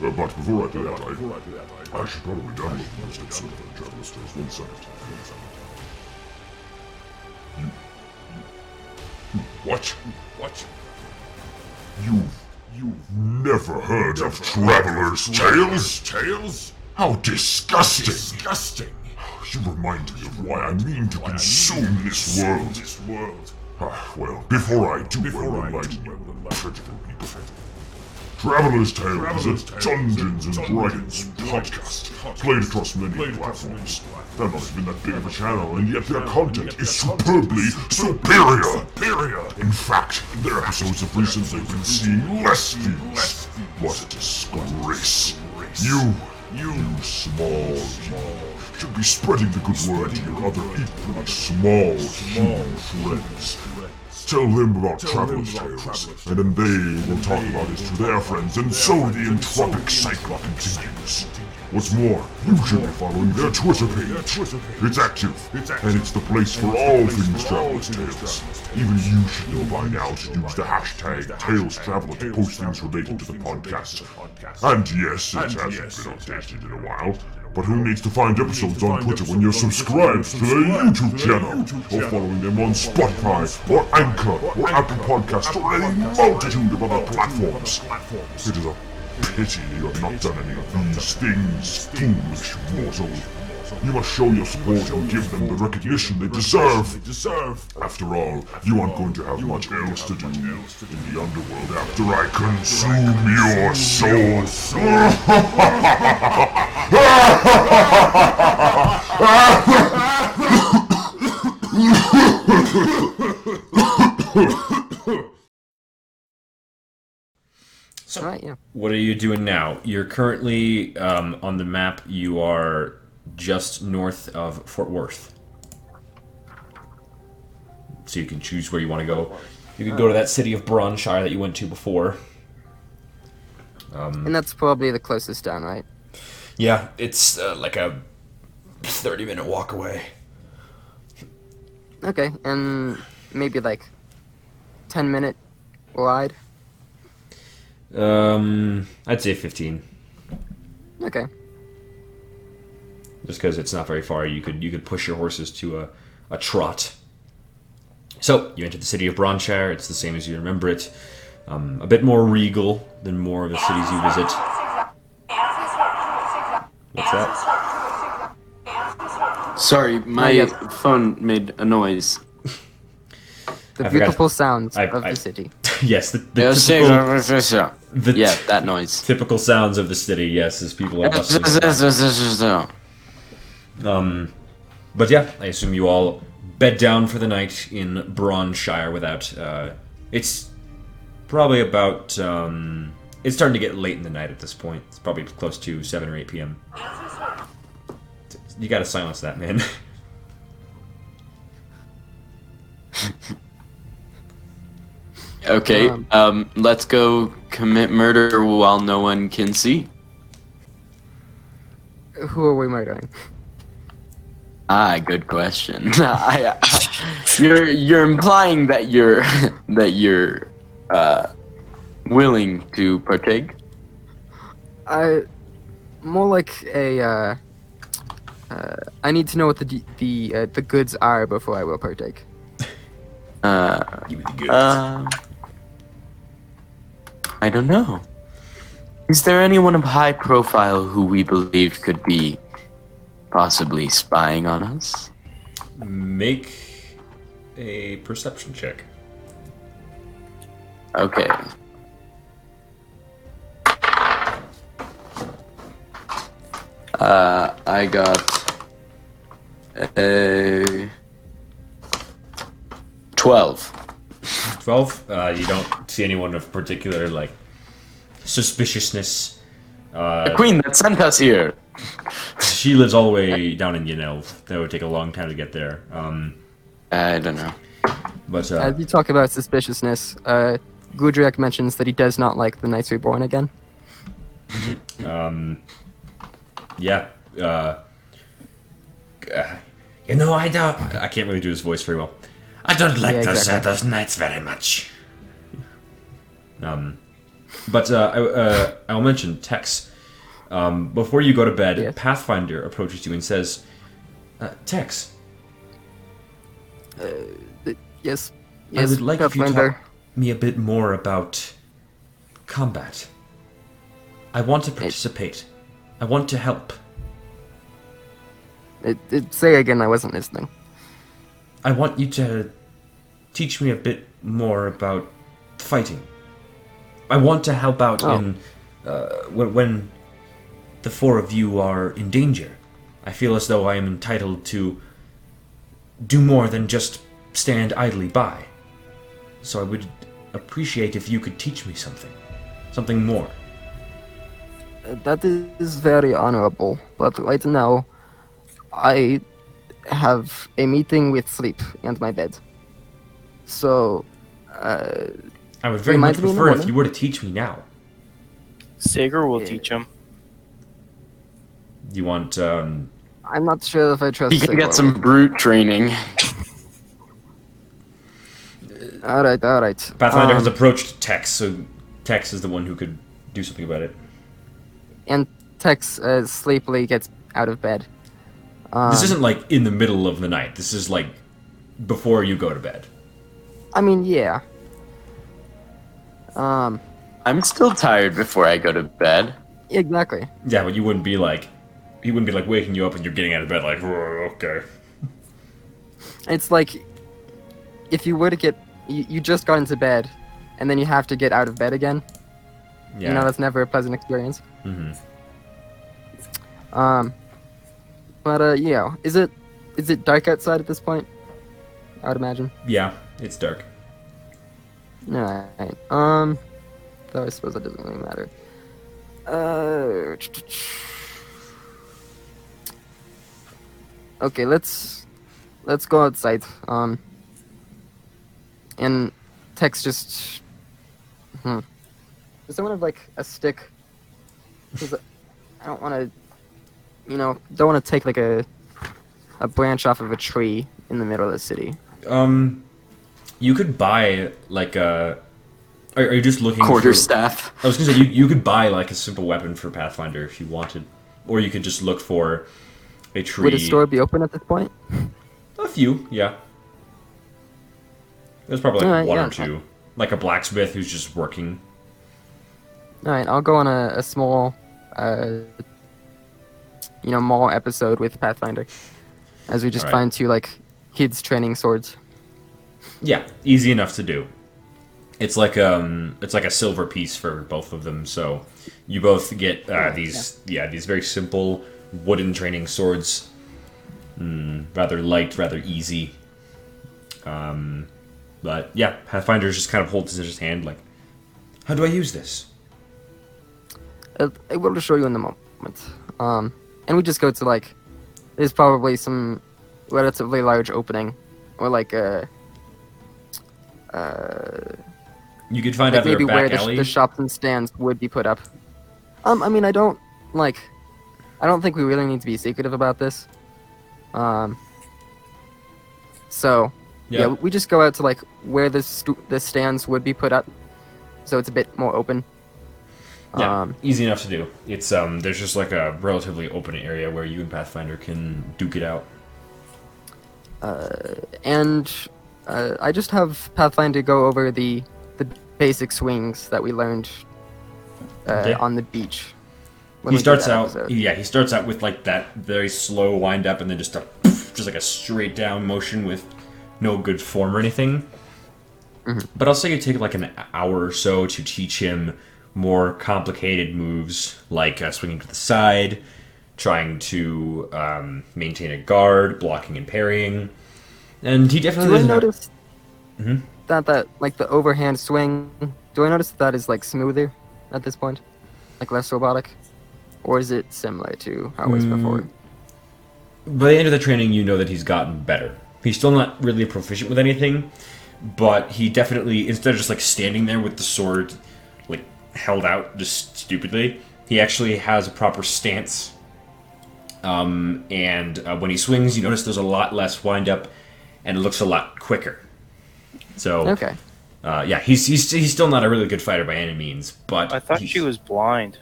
But before I do that, I, I should probably download the of Untravelers Tales. One second. Second. What? What? You've you've never heard of Traveler's Tales? Tales? How disgusting! Disgusting! You remind me of why I mean to consume this world. This world. Ah, well, before I do, I will enlighten you, Traveler's Tales is a Dungeons and Dragons podcast, played across many platforms. They're not even that big of a channel, and yet their content is superbly superior. Superior. In fact, their episodes have recently been seeing less views. What a disgrace! You, you small should be spreading the good word to your other equally small human friends. Tell them about Traveler's Tales, and then they will talk about it to their friends, and so the entropic cycle continues. What's more, you should be following their Twitter page. It's active, and it's the place for all things Traveler's Tales. Even you should know by now to use the hashtag Tales Traveler to post things related to the podcast. And yes, it hasn't been updated in a while, but who needs to find episodes on Twitter when you're subscribed to their YouTube channel, or following them on Spotify, or Anchor, or Apple Podcasts, or any multitude of other platforms? It is a pity you have not done any of these things, foolish mortal. You must show your support and give them the recognition they deserve. After all, you aren't going to have much else to do in the underworld after I consume your soul. So, Right, yeah. what are you doing now? You're currently um, on the map. You are just north of Fort Worth. So you can choose where you want to go. You could go to that city of Bradshire that you went to before. And that's probably the closest down, right? Yeah, it's uh, like a 30 minute walk away. Okay, and maybe like 10 minute ride. Um, I'd say 15. Okay. Just because it's not very far. You could you could push your horses to a, a trot. So you enter the city of Bradshire. It's the same as you remember it. Um, a bit more regal than more of the cities you visit. What's that? Sorry, my yes. phone made a noise. The I forgot- beautiful sounds I- of I- the city. yes, the, the, typical, yeah, the yeah, that noise. typical sounds of the city. Yes, as people are bustling. Um, but yeah, I assume you all bed down for the night in Bradshire without. Uh, it's probably about. Um, it's starting to get late in the night at this point. It's probably close to 7 or 8 p.m. You gotta silence that, man. Okay, Um, um, let's go commit murder while no one can see. Who are we murdering? Ah, good question. I, you're you're implying that you're that you're uh, willing to partake. I more like a. Uh, uh, I need to know what the the uh, the goods are before I will partake. Uh, Give me the goods. uh, I don't know. Is there anyone of high profile who we believe could be possibly spying on us? Make a perception check. Okay. Uh, I got a twelve. 12. Uh, you don't see anyone of particular, like, suspiciousness. Uh, The queen that sent us here. She lives all the way down in Yenelv. That would take a long time to get there. Um, I don't know. but uh, As you talk about suspiciousness, uh, Gruldrak mentions that he does not like the Knights Reborn again. um, yeah, uh, You know, I don't. I can't really do his voice very well. I don't like Yeah, those uh, exactly. those knights very much. Um, but uh, I, uh, I'll mention Tex. Um, before you go to bed, Yes. Pathfinder approaches you and says, uh, "Tex, Yes. yes, I would like you to talk me a bit more about combat. I want to participate. I want to help. It, it, say again, I wasn't listening. I want you to teach me a bit more about fighting. I want to help out Oh. in uh, when the four of you are in danger. I feel as though I am entitled to do more than just stand idly by. So I would appreciate if you could teach me something, something more. Uh, That is very honorable, but right now, I have a meeting with sleep and my bed. So, uh, I would very much me in the prefer if you were to teach me now. Sagor will Yeah. teach him. You want um, I'm not sure if I trust. You can Sigmar. get some brute training. All right, all right. Pathfinder Um, has approached Tex, so Tex is the one who could do something about it. and Tex uh, sleepily gets out of bed. Um, This isn't like in the middle of the night. This is like before you go to bed. I mean, yeah. Um, I'm still tired before I go to bed. exactly. Yeah, but you wouldn't be like, he wouldn't be like waking you up and you're getting out of bed like, "Oh, okay. It's like if you were to get, you, you just got into bed, and then you have to get out of bed again. Yeah. You know, that's never a pleasant experience. Mm-hmm. Um, but uh, yeah, is it is it dark outside at this point? I would imagine. Yeah, it's dark. Alright. Um. Though I suppose that doesn't really matter. Uh. Okay, let's let's go outside. Um. And Tex just. Hmm. Does someone have like a stick? 'Cause I don't want to. You know, don't want to take like a a branch off of a tree in the middle of the city. Um, you could buy like a. Are, are you just looking Quarter for- staff. I was gonna say you, you could buy like a simple weapon for Pathfinder if you wanted, or you could just look for a tree. Would a store be open at this point? A few, yeah. There's probably like Alright, one yeah. or two, like a blacksmith who's just working. All right, I'll go on a, a small, uh, you know, mall episode with Pathfinder, as we just Alright. find two like kids training swords. Yeah, easy enough to do. It's like um, it's like a silver piece for both of them. So you both get uh, these, yeah. these very simple wooden training swords. Mm, rather light, rather easy. Um, but yeah, Pathfinder just kind of holds in his hand, like, how do I use this? Uh, I will show you in a moment. Um, and we just go to like, there's probably some relatively large opening, or like a, uh, You could find like out maybe where the, the shops and stands would be put up. Um, I mean, I don't like, I don't think we really need to be secretive about this. Um. So, yeah, Yeah. we just go out to like where the stu- the stands would be put up, so it's a bit more open. Yeah, Um, easy enough to do. It's um, there's just like a relatively open area where you and Pathfinder can duke it out. Uh, and uh, I just have Pathfinder go over the the basic swings that we learned uh, on the beach. When he starts out, episode. yeah, he starts out with like that very slow wind up, and then just a just like a straight down motion with no good form or anything. But I'll say you take like an hour or so to teach him more complicated moves, like uh, swinging to the side, trying to um, maintain a guard, blocking and parrying, and he definitely Do I doesn't have- notice Mhm. that that like the overhand swing? Do I notice that, that is like smoother at this point, like less robotic, or is it similar to how it was Mm, before? by the end of the training, you know that he's gotten better. He's still not really proficient with anything, but he definitely, instead of just like standing there with the sword like held out just stupidly, he actually has a proper stance. Um, and uh, when he swings, you notice there's a lot less wind up, and it looks a lot quicker. So, Okay. uh, yeah, he's, he's he's still not a really good fighter by any means, but I thought she was blind.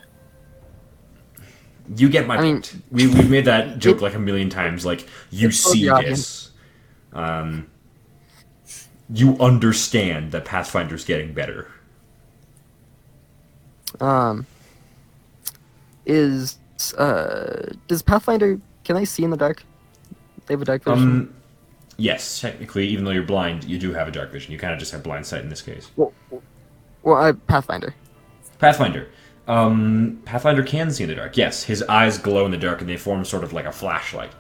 You get my I mean- point. We we've made that joke like a million times. Like you see this, um, you understand that Pathfinder's getting better. Um. Is uh does Pathfinder can I see in the dark? They have a dark vision. Um, yes, technically, even though you're blind, you do have a dark vision. You kind of just have blind sight in this case. well, well, I Pathfinder. Pathfinder. Um, Pathfinder can see in the dark. Yes, his eyes glow in the dark, and they form sort of like a flashlight.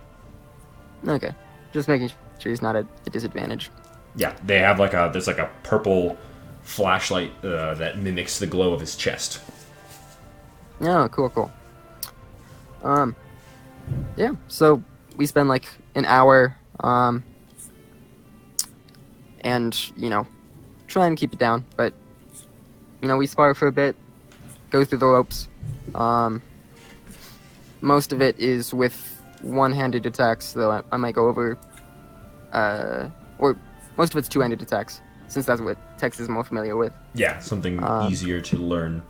Okay, just making sure he's not at a disadvantage. Yeah, they have like a there's like a purple flashlight uh, that mimics the glow of his chest. Oh, cool, cool. Um, yeah. So we spend like an hour, um, and you know, try and keep it down. But you know, we spar for a bit, go through the ropes. Um, most of it is with one-handed attacks, though I, I might go over, uh, or most of it's two-handed attacks, since that's what Tex is more familiar with. Yeah, something Um, easier to learn.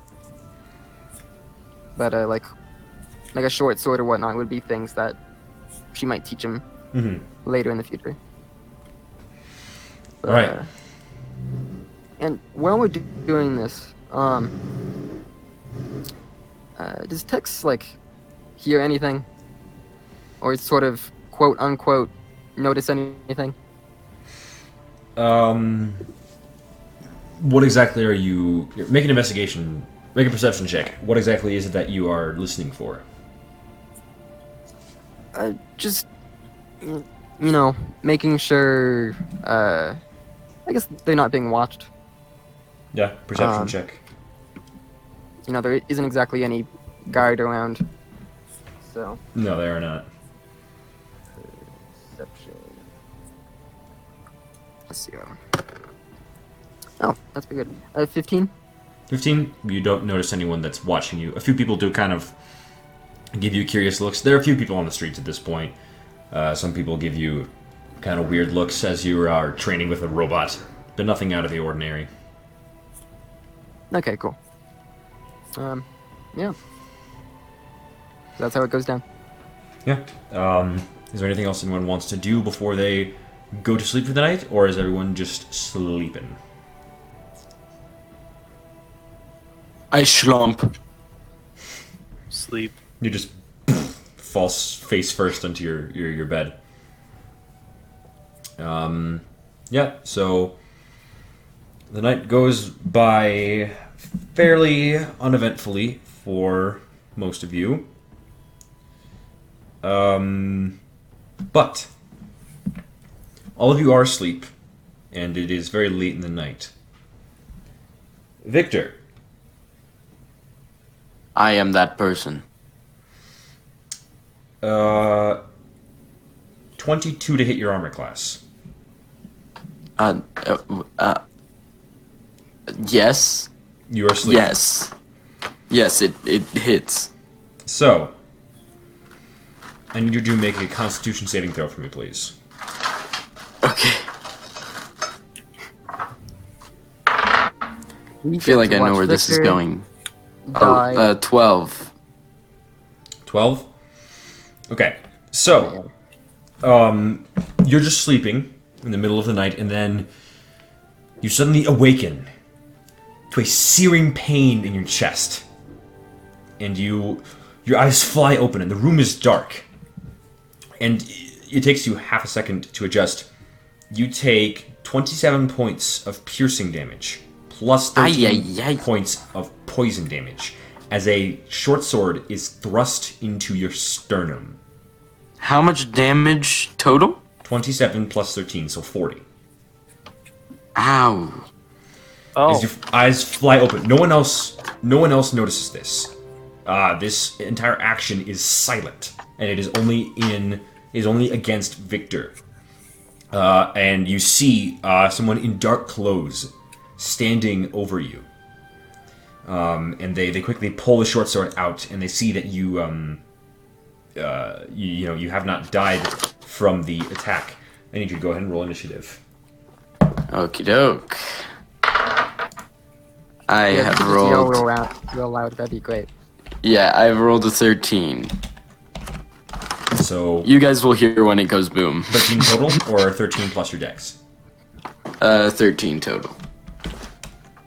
but uh, like like a short sword or whatnot would be things that she might teach him Mhm. later in the future. But, Right. uh, and while we're do- doing this, um, uh, does Tex like hear anything, or sort of quote unquote notice anything? Um, what exactly are you? Make an investigation. Make a perception check. What exactly is it that you are listening for? Uh, just you know, making sure. Uh, I guess they're not being watched. Yeah, perception Um, check. You know, there isn't exactly any guard around. So, No, they are not. perception. Let's see. Oh, that's pretty good. Uh, 15? 15, you don't notice anyone that's watching you. A few people do kind of give you curious looks. There are a few people on the streets at this point. Uh, some people give you kind of weird looks as you are training with a robot, but nothing out of the ordinary. Okay, cool. Um, yeah. That's how it goes down. Yeah. Um, is there anything else anyone wants to do before they go to sleep for the night, or is everyone just sleeping? I schlump. Sleep. You just fall face first into your, your, your bed. Um, yeah, so the night goes by fairly uneventfully for most of you. Um, but all of you are asleep, and it is very late in the night. Victor, I am that person. uh, 22 to hit your armor class. Uh, uh, uh, yes. You are asleep. Yes. Yes, it, it hits. So, I need you to make a Constitution saving throw for me, please. Okay. I feel like I know where this is going. Oh, uh, 12. 12? Okay. So, um, you're just sleeping in the middle of the night, and then you suddenly awaken to a searing pain in your chest. And you, your eyes fly open, and the room is dark. And it takes you half a second to adjust. You take 27 points of piercing damage, plus 13 Ay, ay, ay. points of poison damage, as a short sword is thrust into your sternum. How much damage total? 27 plus 13, so 40. Ow. Oh, As your eyes fly open, no one else, no one else notices this. Uh, this entire action is silent, and it is only in is only against Victor. Uh, and you see uh, someone in dark clothes standing over you. Um, and they, they quickly pull the short sword out, and they see that you um, uh, you, you know you have not died from the attack. I need you to go ahead and roll initiative. Okie doke. I Yeah, have if you could just yell rolled. real loud, real loud, that'd be great. Yeah, I've rolled a 13. So You guys will hear when it goes boom. 13 total, or 13 plus your dex. Uh, 13 total.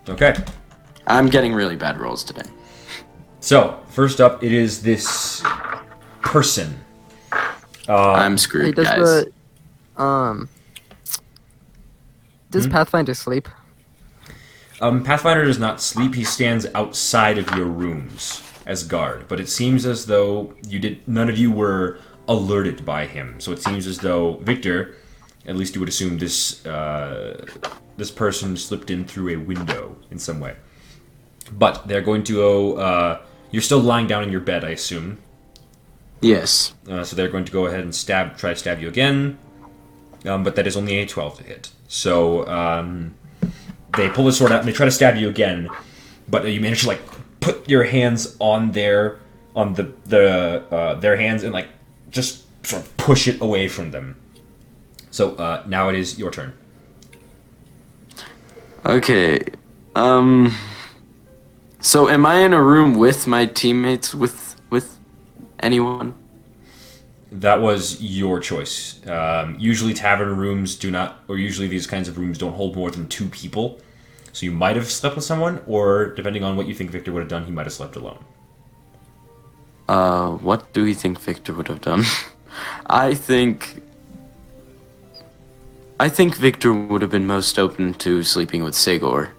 Okay. I'm getting really bad rolls today. So first up, it is this person. I'm Hey, screwed, does guys. the um does Hmm? Pathfinder sleep? Um, Pathfinder does not sleep. He stands outside of your rooms as guard. But it seems as though you did. None of you were alerted by him. So it seems as though Victor, at least you would assume this uh, this person slipped in through a window in some way. But they're going to go. Uh, you're still lying down in your bed, I assume. Yes. Uh, so they're going to go ahead and stab, try to stab you again. Um, but that is only a 12 to hit. So um, they pull the sword out and they try to stab you again. But you manage to like put your hands on their on the the uh, their hands and like just sort of push it away from them. So uh, now it is your turn. Okay. Um. So, am I in a room with my teammates? With with anyone? That was your choice. Um, usually, tavern rooms do not, or usually these kinds of rooms don't hold more than two people. So you might have slept with someone, or depending on what you think Victor would have done, he might have slept alone. Uh, what do we think Victor would have done? I think. I think Victor would have been most open to sleeping with Sagor.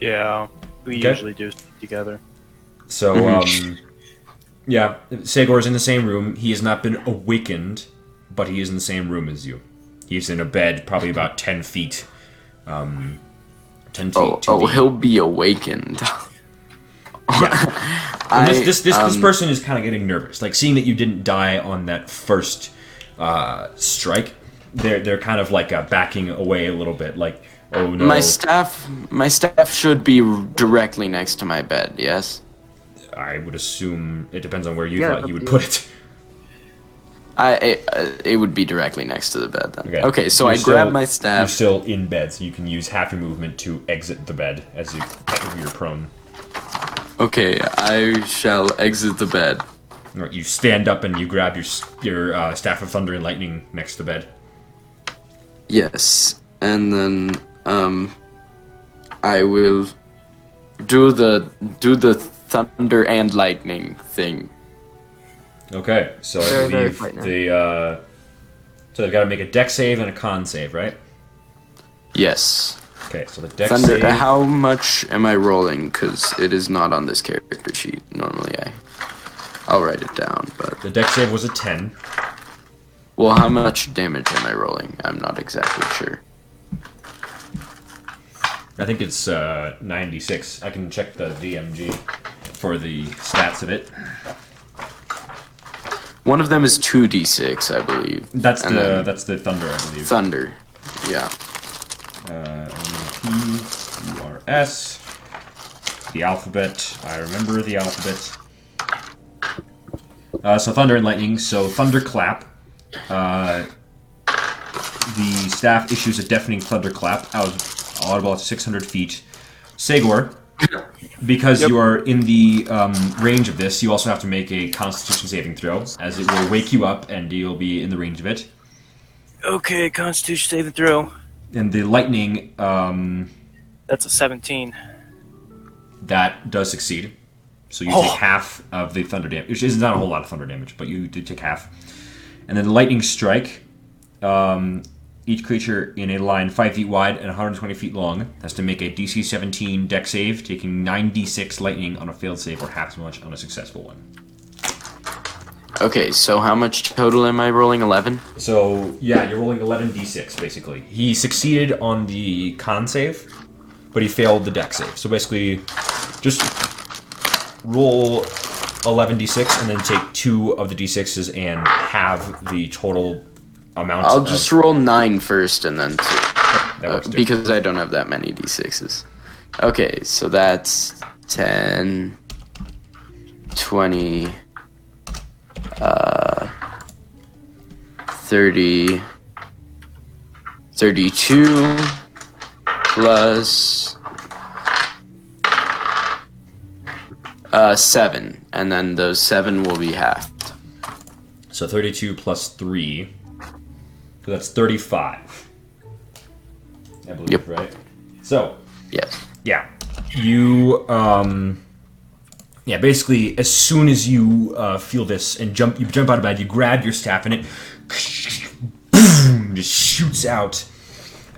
yeah. We Okay. usually do together. So, um, yeah, Sagor is in the same room. He has not been awakened, but he is in the same room as you. He's in a bed, probably about ten feet um, 10 feet. Oh, oh, the- he'll be awakened. This I, this this, this um, person is kind of getting nervous, like seeing that you didn't die on that first uh, strike. They're they're kind of like uh, backing away a little bit, like oh no. My staff, my staff should be directly next to my bed. Yes. I would assume it depends on where you Yeah, thought you would put it. I it, uh, it would be directly next to the bed then. Okay. Okay, so You're I grab still- my You're staff. still in bed, so you can use half your movement to exit the bed as you you're prone. Okay, I shall exit the bed. Or You stand up and you grab your your uh, staff of thunder and lightning next to the bed. Yes, and then um, I will do the do the thunder and lightning thing. Okay, so I Very, very believe frightening. the uh, so they've got to make a Dex save and a con save, right? Yes. Okay, so the Dex Thunder. save. How much am I rolling? Because it is not on this character sheet. Normally, I I'll write it down. But The Dex save was a ten. well, how much damage am I rolling? I'm not exactly sure. I think it's uh, 96. I can check the DMG for the stats of it. One of them is two d6, I believe. That's And the then that's the thunder, I believe. thunder. Yeah. Uh, P U R S. The alphabet. I remember the alphabet. Uh, so thunder and lightning. So thunderclap. Uh, the staff issues a deafening thunderclap out audible at 600 feet. Sagor, because you are in the um, range of this, you also have to make a Constitution saving throw, as it will wake you up and you'll be in the range of it. Okay, Constitution saving throw. And the lightning, um, That's a 17. that does succeed. So you Oh. take half of the thunder damage, which is not a whole lot of thunder damage, but you do take half. And then the lightning strike. Um, each creature in a line 5 feet wide and 120 feet long has to make a DC 17 Dex save, taking 9d6 lightning on a failed save or half as much on a successful one. Okay, so how much total am I rolling? 11? So, yeah, you're rolling 11d6 basically. He succeeded on the con save, but he failed the Dex save. So basically, just roll 11d6 and then take two of the d6s and have the total I'll just roll nine first and then 2. Uh, because I don't have that many d6s. Okay, so that's 10, 20, uh, 30, 32, plus uh, 7. And then those 7 will be halved. So 32 plus 3. So that's 35. I believe, Yep. right? So, Yes. yeah you um yeah basically as soon as you uh, feel this and jump you jump out of bed you grab your staff and it boom, just shoots out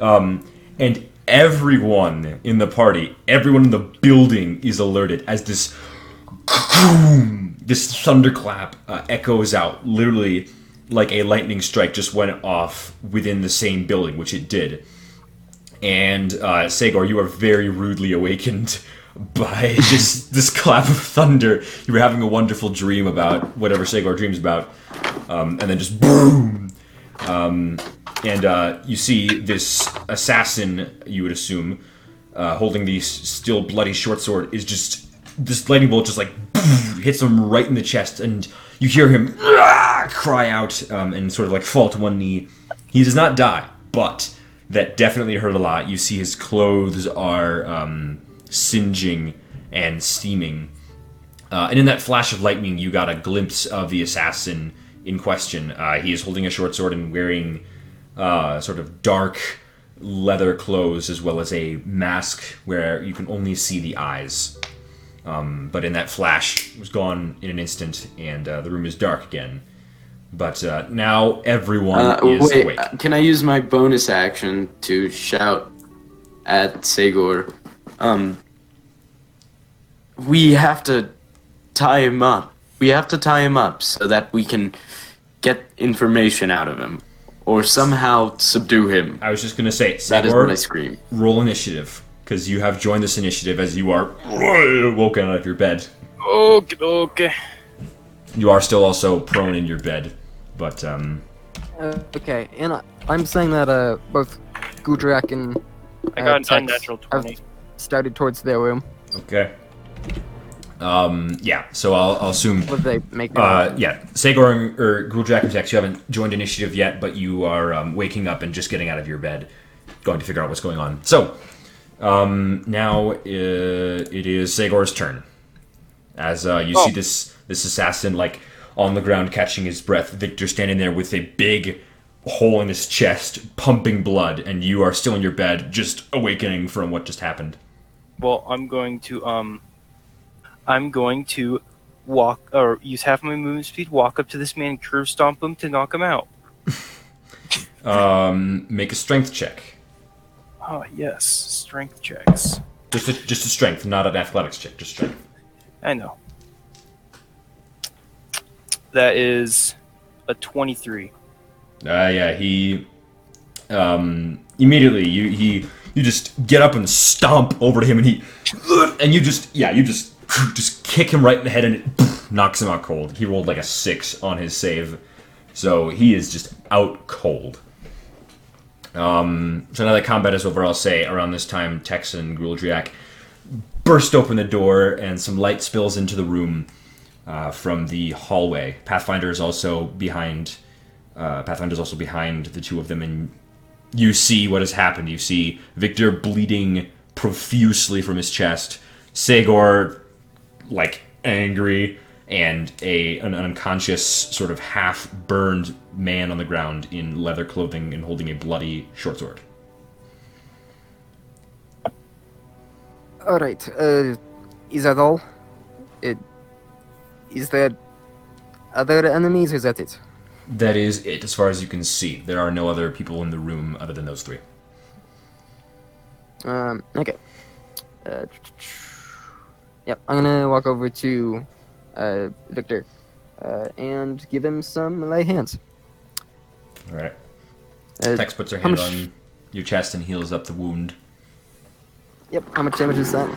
um and everyone in the party everyone in the building is alerted as this boom, this thunderclap uh, echoes out literally like a lightning strike just went off within the same building which it did and uh, you are very rudely awakened by this this clap of thunder. You were having a wonderful dream about whatever Sagor dreams about, um, and then just boom. Um, and uh, you see this assassin, you would assume, uh, holding the still bloody short sword, is just this lightning bolt just like hits him right in the chest, and you hear him "Ah!" cry out um, and sort of like fall to one knee. He does not die, but that definitely hurt a lot. You see his clothes are um, singeing and steaming. Uh, and in that flash of lightning, you got a glimpse of the assassin in question. Uh, he is holding a short sword and wearing uh, sort of dark leather clothes as well as a mask where you can only see the eyes. Um, but in that flash, it was gone in an instant, and uh, the room is dark again. But uh, now everyone Uh, is wait, awake. uh, can I use my bonus action to shout at Sagor? Um, we have to tie him up. We have to tie him up so that we can get information out of him, or somehow subdue him. I was just gonna say, That is what I scream. roll initiative. Because you have joined this initiative as you are woken out of your bed. Okay, okay. You are still also prone in your bed, but um, Uh, okay, and I, I'm saying that uh, both Gruldrak and I uh, got an Tex unnatural have 20. started towards their room. okay. Um, yeah. So I'll, I'll assume What they make? Uh, yeah, Sagor and, or Gruldrak and Tex, you haven't joined initiative yet, but you are um, waking up and just getting out of your bed, going to figure out what's going on. So, um, now uh, it is Sagor's turn. As uh, you see Oh. this this assassin like on the ground catching his breath, Victor standing there with a big hole in his chest, pumping blood, and you are still in your bed, just awakening from what just happened. Well, I'm going to um, I'm going to walk or use half my movement speed, walk up to this man, curve stomp him to knock him out. Um, make a strength check. Oh yes, strength checks. Just a, just a strength, not an athletics check. Just strength. I know. That is a 23. Uh, yeah, he um, immediately you he you just get up and stomp over to him, and he and you just yeah you just just kick him right in the head, and it knocks him out cold. He rolled like a six on his save, so he is just out cold. Um, so now that combat is over, I'll say around this time, Tex and Gruldrak burst open the door, and some light spills into the room uh, from the hallway. Pathfinder is also behind uh, is also behind the two of them, and you see what has happened. You see Victor bleeding profusely from his chest, Sagor like angry, and a an unconscious sort of half burned man on the ground in leather clothing and holding a bloody short sword. All right. Uh, is that all? It is there other enemies? Is that it? That is it, as far as you can see. There are no other people in the room other than those three. Um. Okay. Uh, yep. I'm gonna walk over to uh, Victor uh, and give him some lay hands. All right. Uh, Tex puts her hand much- on your chest and heals up the wound. Yep. How much damage is that?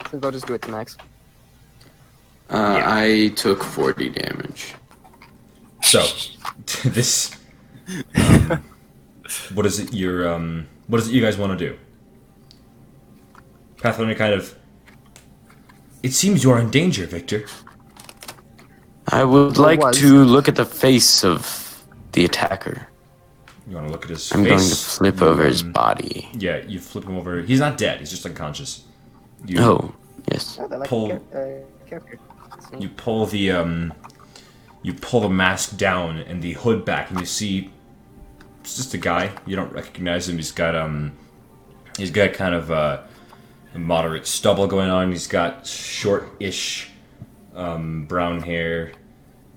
I think I'll just do it to max. Uh, I took 40 damage. So, this. Um, what is it? Your um. What is it you guys want to do? Pathfinder kind of. It seems you are in danger, Victor. I would Or like was. to look at the face of the attacker. You want to look at his I'm face? going to flip over his Um, body. Yeah, you flip him over. He's not dead. He's just unconscious. You, Oh, yes. They're like Pull- uh. You pull the um. You pull the mask down and the hood back, and you see. It's just a guy. You don't recognize him. He's got um. He's got kind of uh, a moderate stubble going on. He's got short-ish um, brown hair.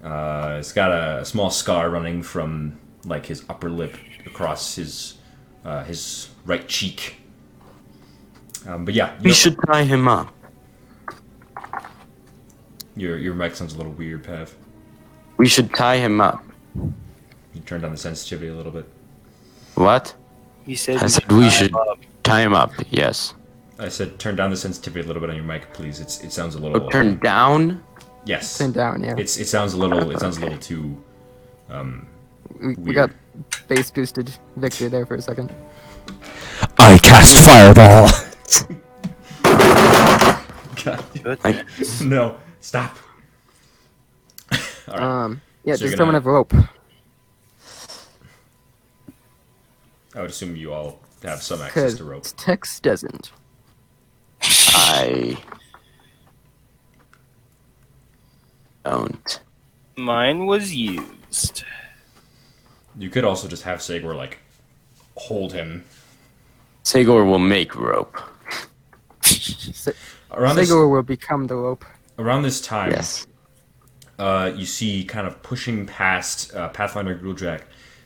Uh, he's got a, small scar running from like his upper lip across his uh, his right cheek. Um, but yeah, you We don't- should tie him up. your your mic sounds a little weird, Pav. We should tie him up. You turned down the sensitivity a little bit. What? He said, I said we should up. tie him up. Yes. I said turn down the sensitivity a little bit on your mic, please. It's it sounds a little. Oh, turn down. Yes. Turn down. Yeah. It's it sounds a little. It sounds a little too. Um. we, we got bass boosted Victor there for a second. I cast fireball. Good. no. Stop. All right. Um. Yeah. So you're just throw gonna- a rope. I would assume you all have some access to rope. Tex doesn't. I don't. Mine was used. You could also just have Sagor like hold him Sagor will make rope. Sa- around this will become the rope. around this time. Yes. uh, you see kind of pushing past uh, Pathfinder Gruldrak,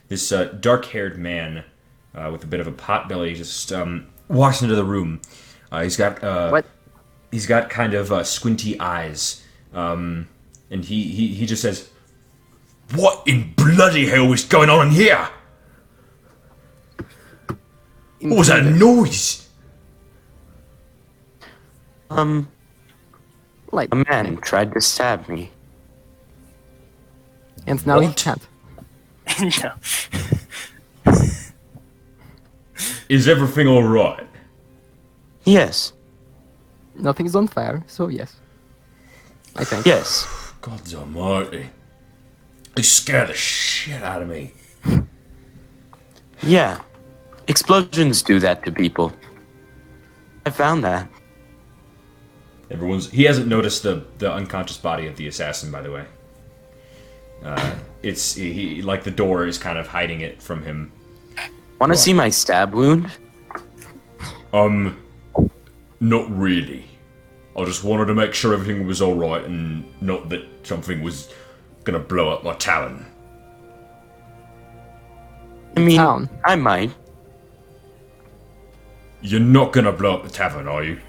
this uh, dark-haired man uh, with a bit of a pot belly just um, walks into the room. Uh, he's got uh, What? he's got kind of uh, squinty eyes, um, and he, he he just says, "What in bloody hell is going on in here? What was that noise?" Um, Like, a man tried to stab me. and now he What? can't. no. Is everything alright? Yes, Nothing's on fire, so yes. I think. yes. God almighty. They scare the shit out of me. Yeah. Explosions do that to people. I found that. Everyone's. He hasn't noticed the the unconscious body of the assassin, by the way. Uh, it's he, he like the door is kind of hiding it from him. Want to see my stab wound? Um, not really. I just wanted to make sure everything was all right and not that something was gonna blow up my talon. I mean, Town. I might. You're not gonna blow up the tavern, are you?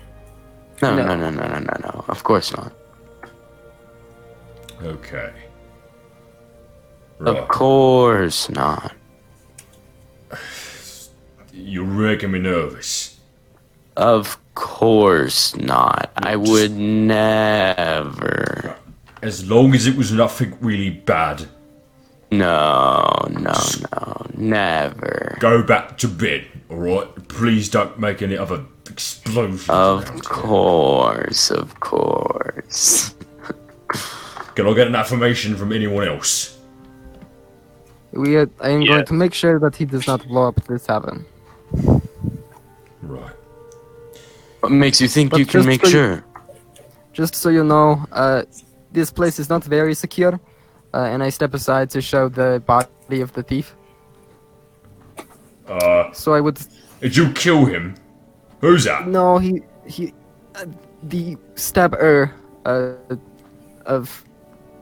No, No. no, no, no, no, no, no. Of course not. Okay. Of course not. You're making me nervous. Of course not. I would never. As long as it was nothing really bad, No, no, no, never. go back to bed, alright? Please don't make any other explosions. Of around here. course, of course. Can I get an affirmation from anyone else? We are, I am Yeah. going to make sure that he does not blow up this tavern. Right. What makes you think But you can make so you- sure? Just so you know, uh, this place is not very secure, uh, and I step aside to show the body of the thief. Uh, So I would did you kill him? Who's that? no, he he, uh, the stabber uh, of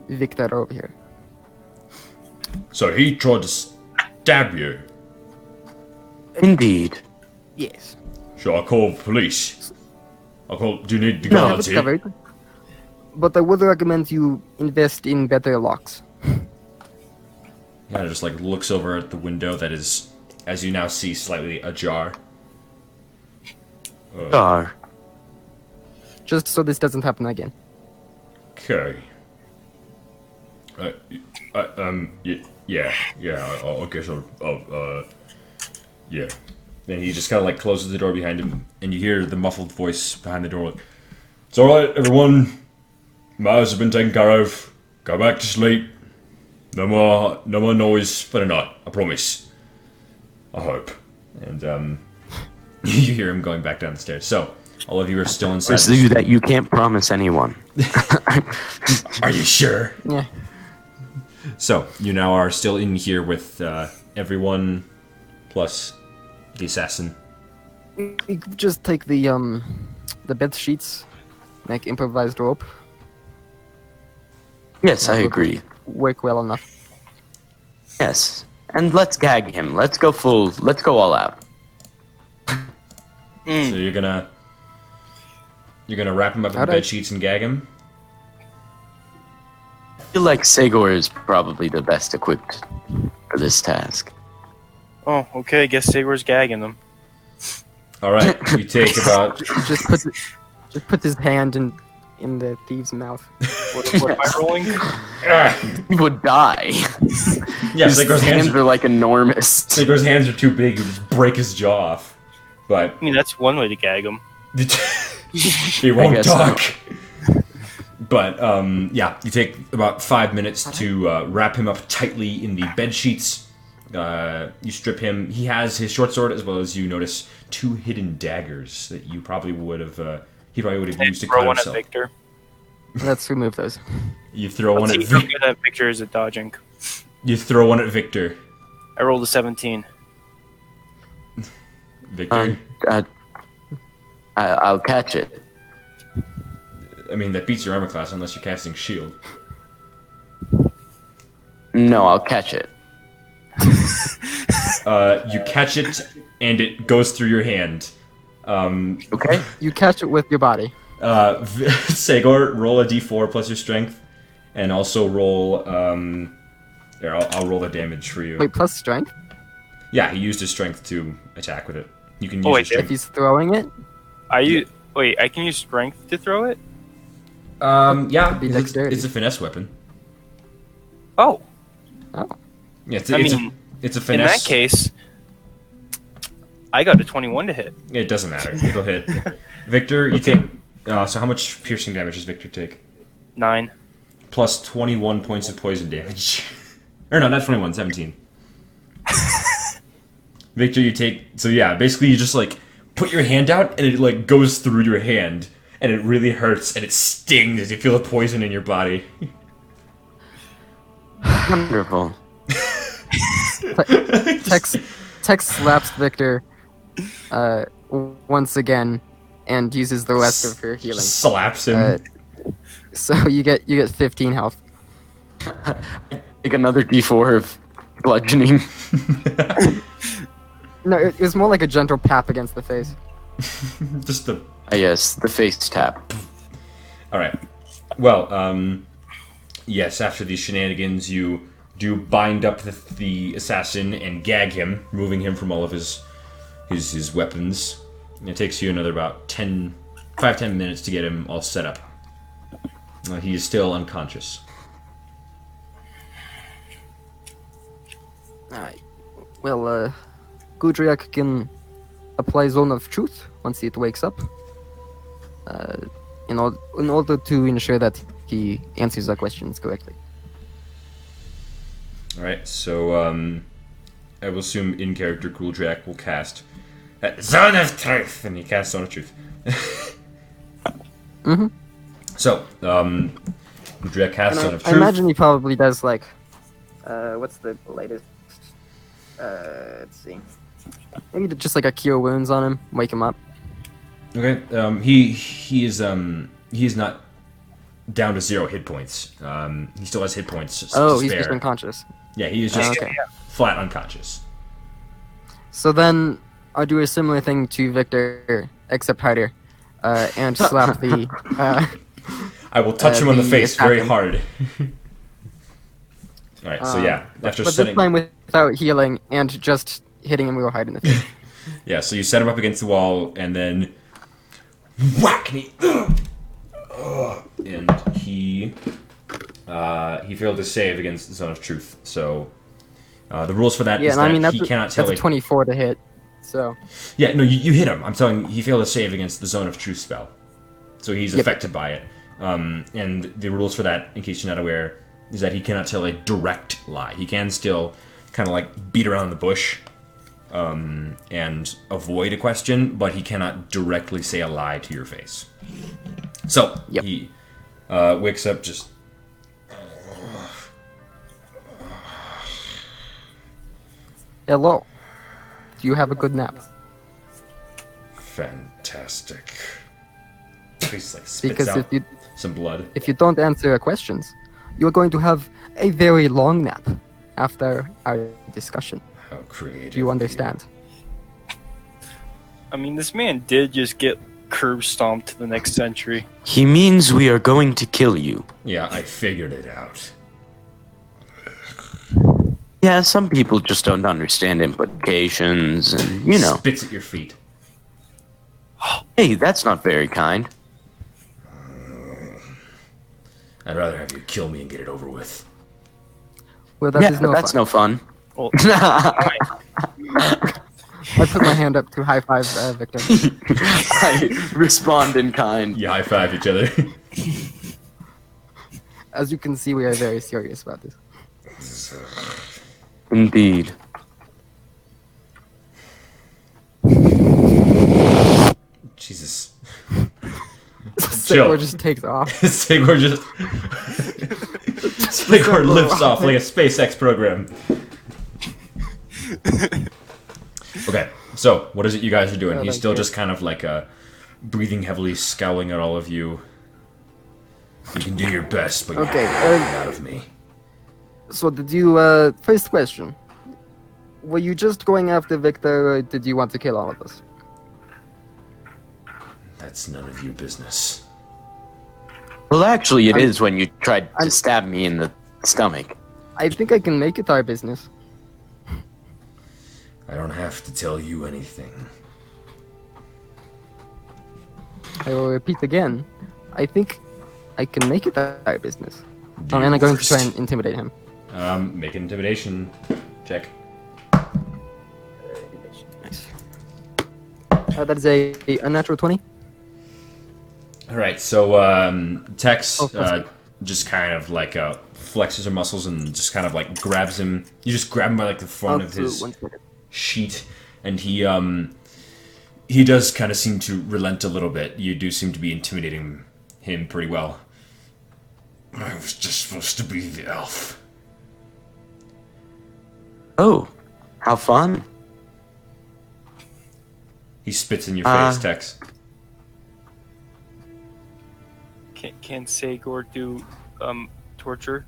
Victor over here. So he tried to stab you. Indeed. Yes. Should I call the police? I call. Do you need the I have guards here? covered. But I would recommend you invest in better locks. Kind of just like looks over at the window that is, as you now see, slightly ajar. Star. Just so this doesn't happen again. Okay. Uh, uh, um, y- yeah, yeah, I, I guess I'll, I'll, uh, yeah. And he just kind of like closes the door behind him, and you hear the muffled voice behind the door. Like, it's all right, everyone. Matters have been taken care of. Go back to sleep. No more, no more noise for the night. I promise. I hope. And um, you hear him going back down the stairs. So all of you are still inside. Pursue that you can't promise anyone. Are you sure? Yeah. So you now are still in here with uh, everyone plus the assassin. We could just take the um the bed sheets, make improvised rope, Yes, I agree. work well enough. Yes. And let's gag him. Let's go full. Let's go all out. So you're gonna you're gonna wrap him up in Alright. bed sheets and gag him. I feel like Sagor is probably the best equipped for this task. Oh, okay. I Guess Sagor's gagging them. All right, you take about Just put just put his hand in in the thief's mouth. What, what am I rolling? He would die. yeah. His Sagor's hands hands are like enormous. Sagor's hands are too big. You just break his jaw off. But I mean, that's one way to gag him. he won't guess so. talk. But um, yeah, you take about five minutes to uh, wrap him up tightly in the bed sheets. Uh, you strip him. He has his short sword as well as you notice two hidden daggers that you probably would have. Uh, he probably would have used to throw cut one at himself. Victor. Let's remove those. You throw one Let's at see how Vic- that Victor is at dodging. you throw one at Victor. I rolled a 17. Victor. Um, uh, I, I'll catch it. I mean that beats your armor class unless you're casting shield. No, I'll catch it. Uh, you catch it and it goes through your hand. Um, Okay. You catch it with your body. Uh, V- Sagor, roll a d4 plus your strength, and also roll. Um, here, I'll, I'll roll the damage for you. Wait, plus strength. Yeah, he used his strength to attack with it. You can use Oh, your wait, If he's throwing it, I u- Wait, I can use strength to throw it? Um, yeah, it's, it's a finesse weapon. Oh. Oh, Yeah, it's, I it's, mean, a, it's a in that case, I got a 21 to hit. it doesn't matter. It'll hit. Victor, you take. Uh, so how much piercing damage does Victor take? Nine. Plus 21 points of poison damage. or no, not 21, 17. Victor, you take. So yeah, basically you just like put your hand out and it like goes through your hand and it really hurts and it stings as you feel the poison in your body. Wonderful. Tex, Tex slaps Victor uh, once again and uses the rest of her healing. Slaps him. Uh, so you get you get 15 health. Take another d4 of bludgeoning. No, it, it was more like a gentle pap against the face. just the Ah, yes, the face tap. All right. Well, um, yes. After these shenanigans, you do bind up the, the assassin and gag him, removing him from all of his his his weapons. And it takes you another about 10, 5, 10 minutes to get him all set up. Uh, he is still unconscious. Alright. Well, uh, Gruldrak can apply Zone of Truth once it wakes up. Uh, in, or- in order to ensure that he answers our questions correctly. All right. So um, I will assume in character Gruldrak will cast uh, Zone of Truth, and he casts Zone of Truth. mm-hmm. So um, Gruldrak casts And Zone I, of I imagine he probably does like, uh, what's the latest? Uh, let's see. Maybe just like a cure wounds on him, wake him up. Okay. Um, he he is um he is not down to zero hit points. Um, he still has hit points. Oh, he's just unconscious. Yeah, he is just okay. flat unconscious. So then I'll do a similar thing to Victor, except harder, uh, and slap the. Uh, I will touch Uh, him on the the face very hard. All right. So yeah, after but setting this time without healing and just hitting him we real hard in the face. yeah, so you set him up against the wall and then whack me, and he uh, he failed to save against the Zone of Truth. So uh, the rules for that is yeah, and that I mean that's he a, cannot tell that's a 24 to hit. So Yeah, no, you, you hit him. I'm telling you, he failed to save against the Zone of Truth spell. So he's Yep. affected by it. Um, and the rules for that, in case you're not aware, is that he cannot tell a direct lie. He can still kind of like beat around the bush um, and avoid a question, but he cannot directly say a lie to your face. So Yep. he uh, wakes up just. Hello. Do you have a good nap? Fantastic. He like, spits Because out if you some blood. if you don't answer our questions, you are going to have a very long nap after our discussion. How creative. Do you understand? I mean, this man did just get curb stomped to the next century. He means we are going to kill you. Yeah, I figured it out. Yeah, some people just don't understand implications, and you know. Spits at your feet. Hey, that's not very kind. I'd rather have you kill me and get it over with. Well, that is yeah, no that's fun. no fun. Well, I put my hand up to high five uh, Victor. I respond in kind. You high five each other. As you can see, we are very serious about this. Indeed. Jesus. Sagor just takes off. Sagor just. Sagor lifts off like a SpaceX program. okay, so what is it you guys are doing? Oh, He's still you. just kind of like uh, breathing heavily, scowling at all of you. You can do your best, but you Okay, have to uh, out of me. So did you? Uh, first question. Were you just going after Victor, or did you want to kill all of us? That's none of your business. Well, actually, it I'm- is when you tried to I'm- stab me in the stomach. I think I can make it our business. I don't have to tell you anything. I will repeat again. I think I can make it our business. Oh, and I'm going to try and intimidate him. Um, make an intimidation check. Nice. Uh, that is a, a unnatural 20. All right, so um, Tex Oh, uh, just kind of like uh, flexes her muscles and just kind of like grabs him. You just grab him by like the front Oh, of his sheet, and he um he does kind of seem to relent a little bit. You do seem to be intimidating him pretty well. I was just supposed to be the elf. Oh, how fun. He spits in your Uh, face, Tex. Can, can Sagor do um, torture?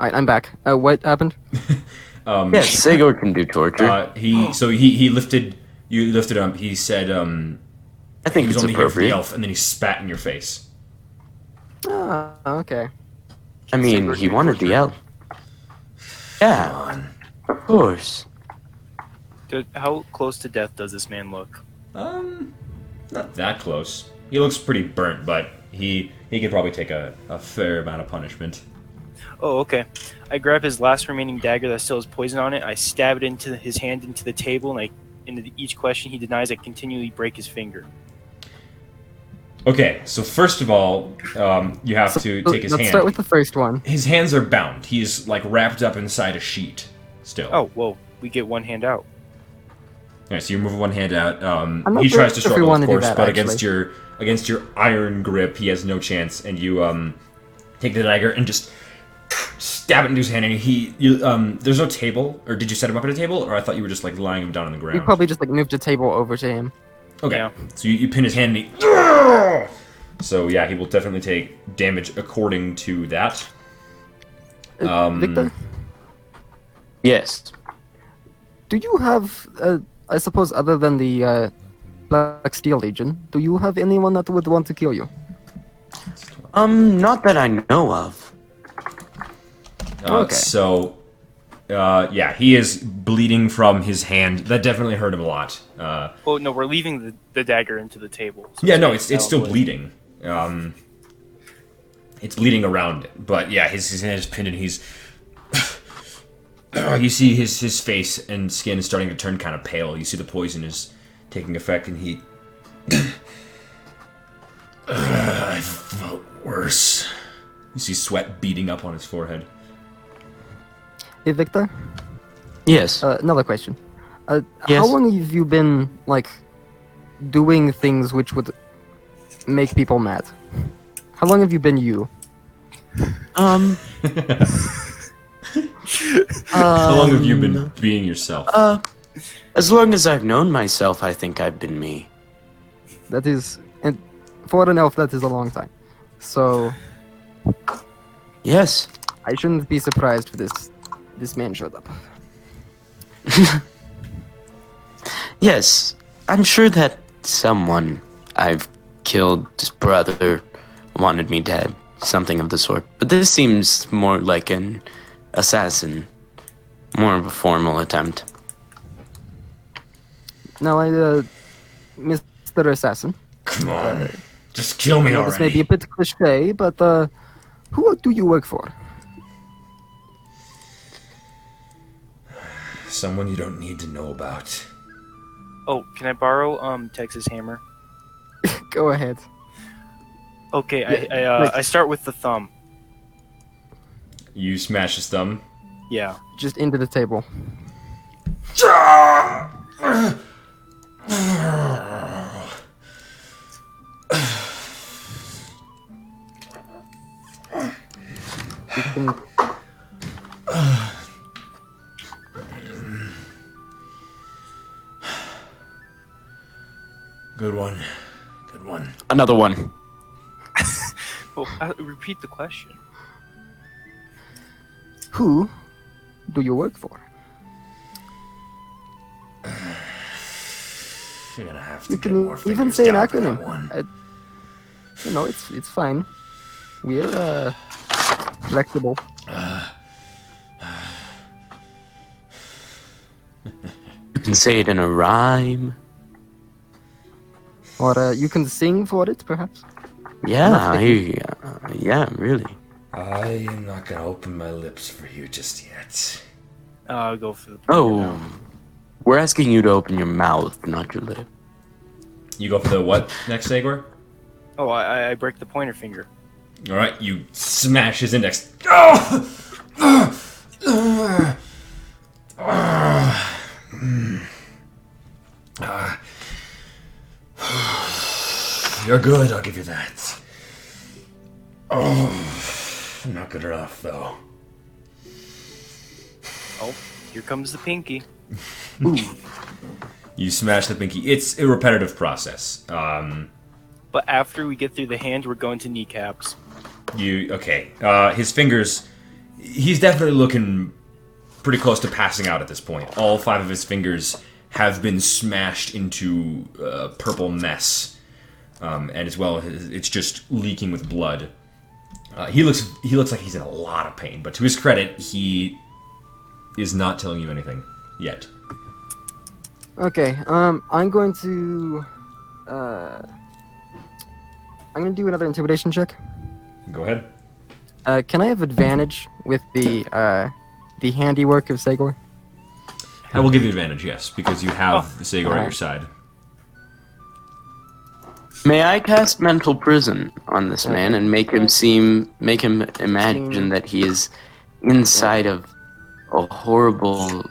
Alright, I'm back. Uh, what happened? Um, Yes, Sagor can do torture. Uh, he so he he lifted you lifted him. He said um I think he was it's only here for the elf, and then he spat in your face. Ah, okay. I mean, Sagor he do wanted the torture? elf. Yeah, of course. Dude, how close to death does this man look? Um, not that close. He looks pretty burnt, but he he could probably take a, a fair amount of punishment. Oh, okay. I grab his last remaining dagger that still has poison on it. I stab it into his hand into the table, and I, into each question he denies, I continually break his finger. Okay, so first of all, um, you have to take his let's hand. start with the first one. His hands are bound. He's like wrapped up inside a sheet still. Oh, well, We get one hand out. Alright, so you move one hand out. Um, he sure tries to if struggle, of course, that, but against your against your iron grip, he has no chance. And you um, take the dagger and just stab it into his hand. And he, you, um, there's no table, or did you set him up at a table, or I thought you were just like lying him down on the ground. You probably just like moved a table over to him. Okay. Yeah. So you, you pin his hand and he. So yeah, he will definitely take damage according to that. Uh, Um, Victor, Yes. do you have, uh, I suppose, other than the uh, Black Steel Legion, do you have anyone that would want to kill you? Um, not that I know of. Uh, Okay. So, uh, yeah, he is bleeding from his hand. That definitely hurt him a lot. Uh, Oh, no, we're leaving the, the dagger into the table. so yeah, no, it's it's still valid. bleeding. Um, it's bleeding around it, but yeah, his his hand is pinned, and he's. you see his his face and skin is starting to turn kind of pale. You see the poison is taking effect, and he. I felt worse. You see sweat beating up on his forehead. Hey, Victor, Yes. uh, another question. Uh, How long have you been, like, doing things which would make people mad? How long have you been you? um. How long have you um, been being yourself? Uh, as long as I've known myself, I think I've been me. That is, and for an elf, that is a long time. So Yes. I shouldn't be surprised if this this man showed up. Yes. I'm sure that someone I've killed's brother wanted me dead. Something of the sort. But this seems more like an assassin. More of a formal attempt. Now, I, uh, Mr. Assassin, Come on. Just kill me I know this may be a bit cliche, but uh, who do you work for? Someone you don't need to know about. Oh, can I borrow um Tex's Hammer? Go ahead. Okay, Yeah, I I, uh, I start with the thumb. You smash his thumb. Yeah. Just into the table. You can Good one. Good one. Another one. Well, uh, repeat the question. Who do you work for? You're gonna have to You can even say an down for that acronym. Uh, you know, it's it's fine. We're uh, flexible. You can say it in a rhyme. Or uh, you can sing for it, perhaps. Yeah, I, uh, yeah, really. I am not gonna open my lips for you just yet. I'll go for the. Oh, we're asking you to open your mouth, not your lip. You go for the what next, Sagor? Oh, I, I- I break the pointer finger. All right, you smash his index. Oh! You're good, I'll give you that. Oh, not good enough, though. Oh, here comes the pinky. You smash the pinky. It's a repetitive process. Um, But after we get through the hand, we're going to kneecaps. You okay? Uh, his fingers. He's definitely looking pretty close to passing out at this point. All five of his fingers have been smashed into a purple mess, um, and as well, it's just leaking with blood. Uh, he looks he looks like he's in a lot of pain, but to his credit, he is not telling you anything yet. Okay, um, I'm going to, uh, I'm gonna do another intimidation check. Go ahead. Uh, can I have advantage with the, uh, the handiwork of Sagor? I will give you advantage, yes, because you have the Sagor at your side. May I cast mental prison on this man and make him seem, make him imagine that he is inside of a horrible,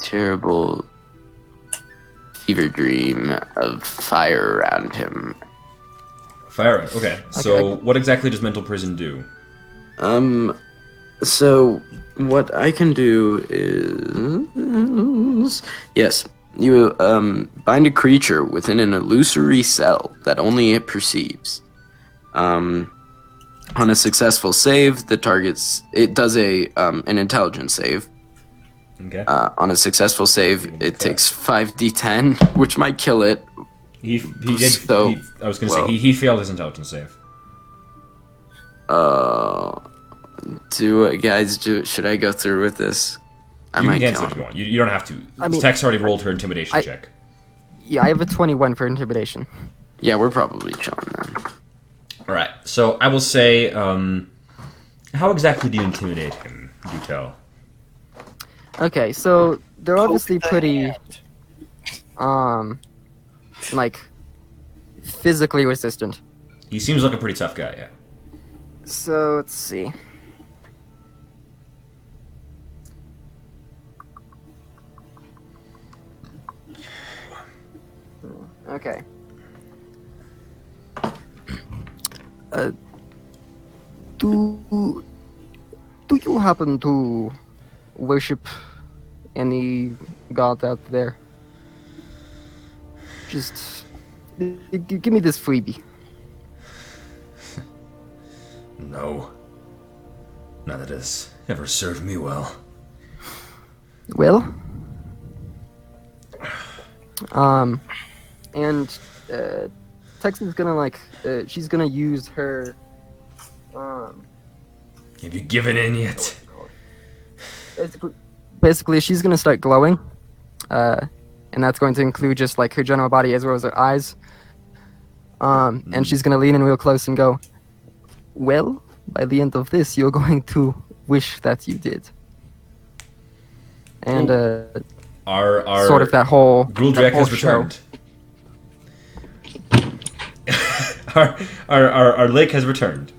terrible fever dream of fire around him. Fire. Okay. So, what exactly does mental prison do? Um, so what I can do is yes, you um bind a creature within an illusory cell that only it perceives. Um, on a successful save, the target's it does a um an intelligence save. Okay. Uh, on a successful save, it takes five d10, which might kill it. He he did. So, he, I was gonna well- say he, he failed his intelligence save. Uh, do guys do? Should I go through with this? I You might can kill cancel if you want. You, you don't have to. I mean- Tex already rolled her intimidation I- check. Yeah, I have a 21 for intimidation. Yeah, we're probably chilling then. All right. So I will say, um, how exactly do you intimidate him? Do tell. Okay, so they're obviously the pretty, um, like, physically resistant. He seems like a pretty tough guy. Yeah. So let's see. Okay. Uh, do do you happen to worship any god out there? Just g- g- give me this freebie. No. None that has ever served me well. Well, um, and uh, Texan's gonna like, uh, she's gonna use her, um, Have you given in yet? basically, basically she's gonna start glowing, uh, and that's going to include just like her general body as well as her eyes. Um, and she's gonna lean in real close and go, "Well, by the end of this, you're going to wish that you did." And uh, Our our sort of that whole whole has show. returned. Our, our, our, our lake has returned.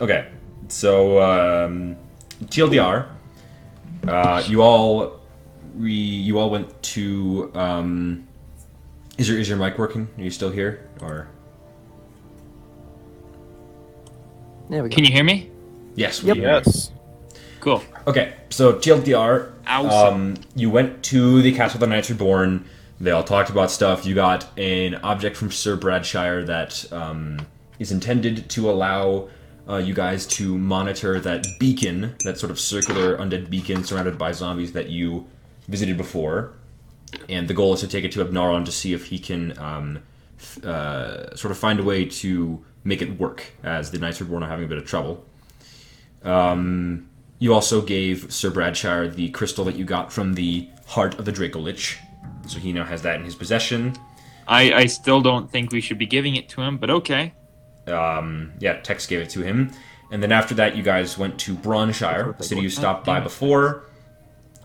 Okay, so um, TLDR, uh, you all re, you all went to. Um, is your is your mic working? Are you still here or? There we go. Can you hear me? Yes. we Yep. Yes. Cool. Okay, so TLDR, Awesome. um, you went to the Castle of the Knights Reborn. They all talked about stuff. You got an object from Sir Bradshire that um, is intended to allow uh, you guys to monitor that beacon, that sort of circular undead beacon surrounded by zombies that you visited before. And the goal is to take it to Abnaron to see if he can um, uh, sort of find a way to make it work, as the Knights Reborn are having a bit of trouble. Um, you also gave Sir Bradshire the crystal that you got from the heart of the Draco Lich. So he now has that in his possession. I, I still don't think we should be giving it to him, but okay. Um, yeah, Tex gave it to him. And then after that, you guys went to Braunshire, a city you stopped by before,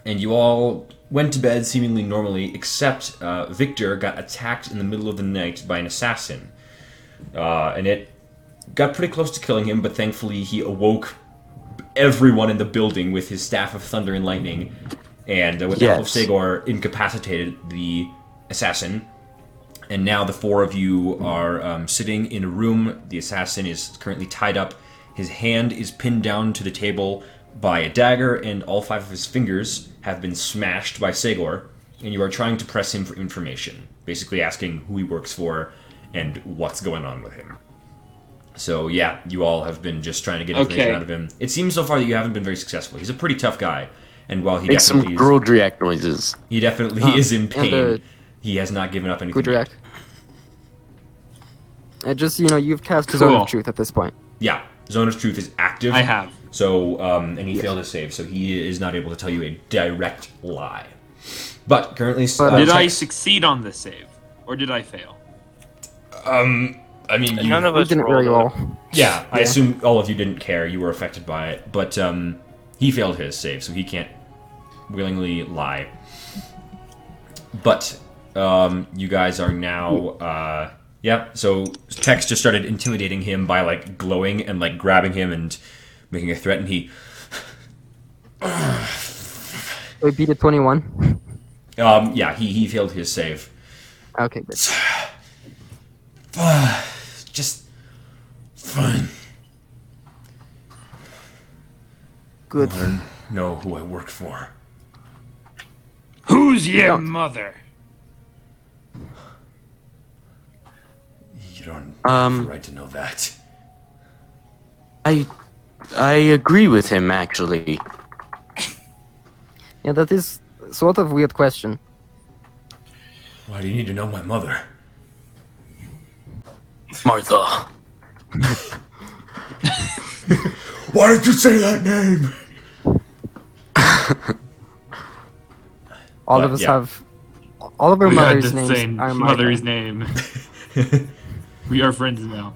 and you all went to bed seemingly normally, except uh, Victor got attacked in the middle of the night by an assassin. Uh, and it got pretty close to killing him, but thankfully he awoke everyone in the building with his staff of thunder and lightning, and uh, with the help of Yes. Sagor, incapacitated the assassin. And now the four of you are um, sitting in a room. The assassin is currently tied up. His hand is pinned down to the table by a dagger, and all five of his fingers have been smashed by Sagor. And you are trying to press him for information, basically asking who he works for and what's going on with him. So yeah, you all have been just trying to get information Okay. out of him. It seems so far that you haven't been very successful. He's a pretty tough guy, and while he Make some definitely is, Gruldrak noises. he definitely Uh, is in and, pain, uh, he has not given up anything. Good react. Uh, just you know, you've cast Cool. Zone of Truth at this point. Yeah, Zone of Truth is active. I have. So, um, and he failed his save, so he is not able to tell you a direct lie. But currently, But, uh, Did I succeed on this save? Or did I fail? Um, I mean, you, None of us didn't really it. roll. yeah, I assume all of you didn't care. You were affected by it, but um, he failed his save, so he can't willingly lie. But um, you guys are now, uh, yeah. So Tex just started intimidating him by like glowing and like grabbing him and making a threat, and he We beat it 21. Um, yeah, he, he failed his save. Okay, good. Just fine. Good. I know who I work for. Who's your mother? You don't Um, have the right to know that. I I agree with him actually. Yeah, that is sort of a weird question. Why do you need to know my mother? Martha. Why did you say that name? All But, of us yeah. have. All of our We had mothers' the names same are mother's Martha. name. we are friends now.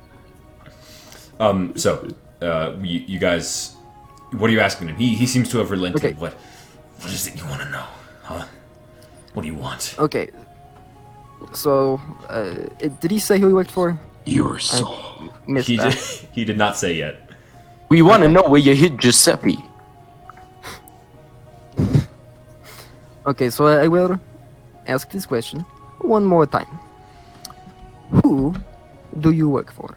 Um, so, uh, you, you guys, what are you asking him? He, he seems to have relented. Okay. What? What is it you want to know? Huh? What do you want? Okay. So, uh, it- did he say who he worked for? Your soul. Missed He did, he did not say yet. We want to know where you hid Giuseppe. Okay, so I will ask this question one more time. Who do you work for?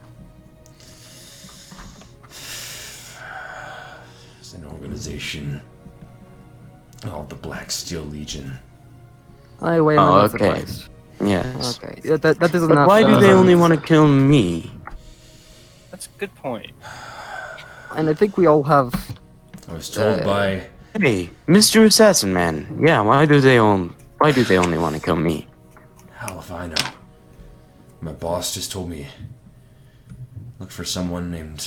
It's an organization called the Black Steel Legion. I wait Oh, okay. surprised. Yes. Okay, yeah, that, that is But enough. why do uh, they only want to kill me? That's a good point. And I think we all have. I was told Uh, by Hey, Mr. Assassin Man. Yeah, why do they on why do they only want to kill me? Hell if I know. My boss just told me look for someone named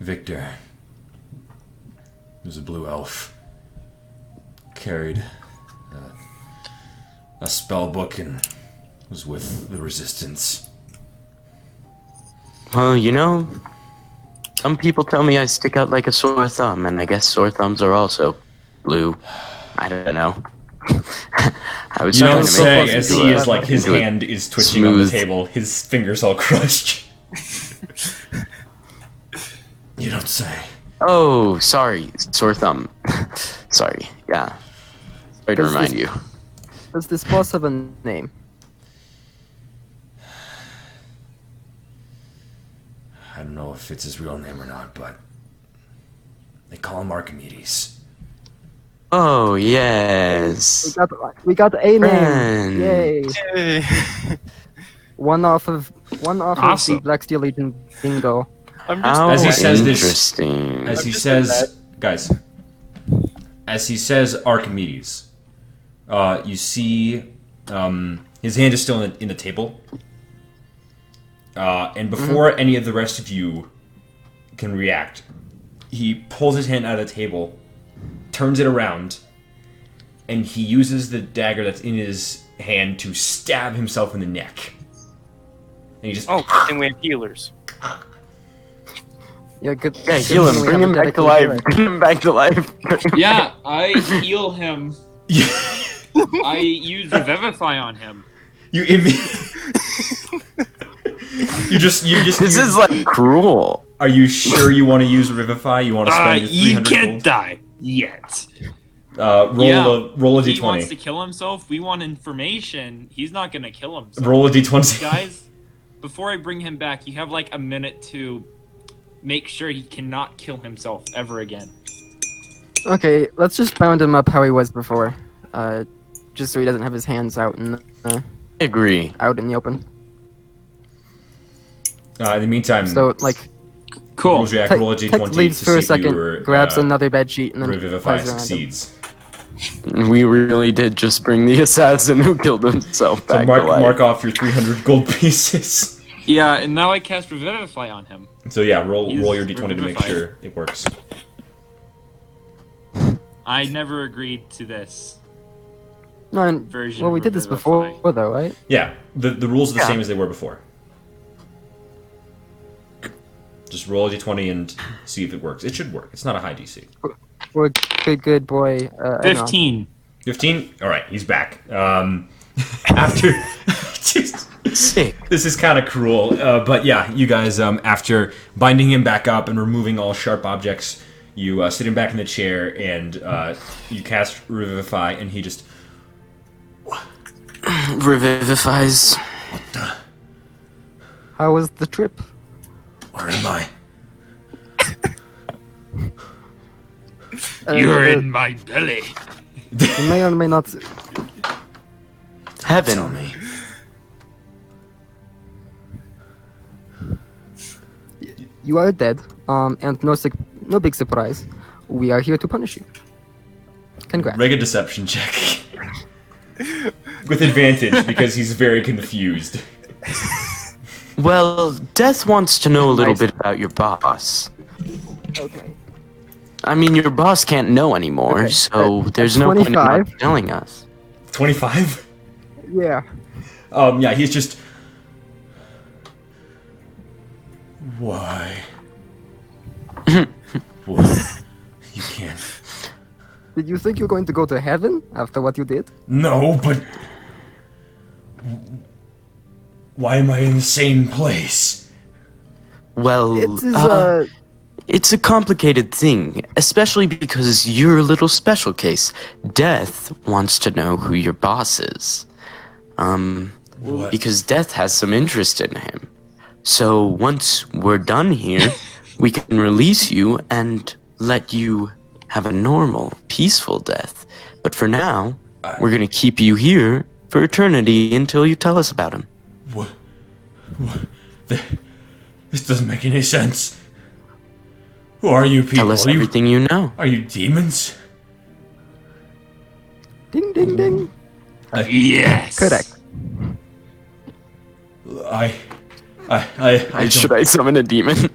Victor. He was a blue elf. Carried uh, a spell book and was with the resistance. Well, you know, some people tell me I stick out like a sore thumb, and I guess sore thumbs are also blue. I don't know. I was You trying don't to make say as he is like his hand is twitching on the table, his fingers all crushed. You don't say. Oh, sorry, sore thumb. sorry, yeah. Sorry to Does remind this- you. Does this boss have a name? I don't know if it's his real name or not, but they call him Archimedes. Oh We yes. got we got a name. Friend. Yay! One off of one off of the Black Steel Legion bingo. I'm just How As he says this- interesting. As he says, guys, as he says Archimedes, uh, you see um, his hand is still in in the table. Uh, and before any of the rest of you can react, he pulls his hand out of the table, turns it around, and he uses the dagger that's in his hand to stab himself in the neck. And he just Oh, and we have healers. Yeah, good. Yeah, heal him. we Bring him back to life. Bring him back to life. Yeah, I heal him. I use Revivify on him. you imme- You just you just This you- is like cruel. Are you sure you want to use Revivify? You want to Uh, spend your you can't gold? die yet. Uh, roll Yeah. a roll a He wants to kill himself. We want information. He's not gonna kill himself. Roll a d20. Guys, before I bring him back, you have like a minute to make sure he cannot kill himself ever again. Okay, let's just bound him up how he was before. Uh, just so he doesn't have his hands out in the, uh, I agree. out in the open. Uh, in the meantime, So like, Cool. Jack, Tech roll a Tech d20 leaves for a see if second, were, grabs uh, another bed sheet, and then Revivify flies around him. succeeds. We really did just bring the assassin who killed himself So back mark to life. mark off your 300 gold pieces. Yeah, and now I cast Revivify on him. So yeah, roll He's roll your d20 to make sure it works. I never agreed to this No, and- version. well, we of did this before, though, right? Yeah, the the rules are the Yeah. same as they were before. Just roll a d20 and see if it works. It should work. It's not a high DC. We're good, good boy. Uh, Fifteen. 15? All right, he's back. Um, after. Jeez. Sick. This is kind of cruel, uh, but yeah, you guys, um, after binding him back up and removing all sharp objects, you uh, sit him back in the chair and uh, you cast Revivify, and he just. Revivifies. What the? How was the trip? Where am I? Uh, You're uh, in my belly. You may or may not. Heaven. On me. You are dead. Um, and no, sig- no big surprise. We are here to punish you. Congrats. Make a deception check. With advantage, because he's very confused. Well, Death wants to know a little bit about your boss. Okay. I mean, your boss can't know anymore, Okay, so at- there's at no point in telling us. 25? Yeah. Um, yeah, he's just. Why? what? You can't. Did you think you're going to go to heaven after what you did? No, but. Why am I in the same place? Well, It is, uh, uh, it's a complicated thing, especially because you're a little special case. Death wants to know who your boss is. Um, What? because Death has some interest in him. So once we're done here, we can release you and let you have a normal, peaceful death. But for now, we're gonna keep you here for eternity until you tell us about him. What? What? Th- This doesn't make any sense. Who are you people? Tell us are, everything you know. are you demons? ding, ding, ding. Yes. Correct. I. I. I. I Should I summon a demon?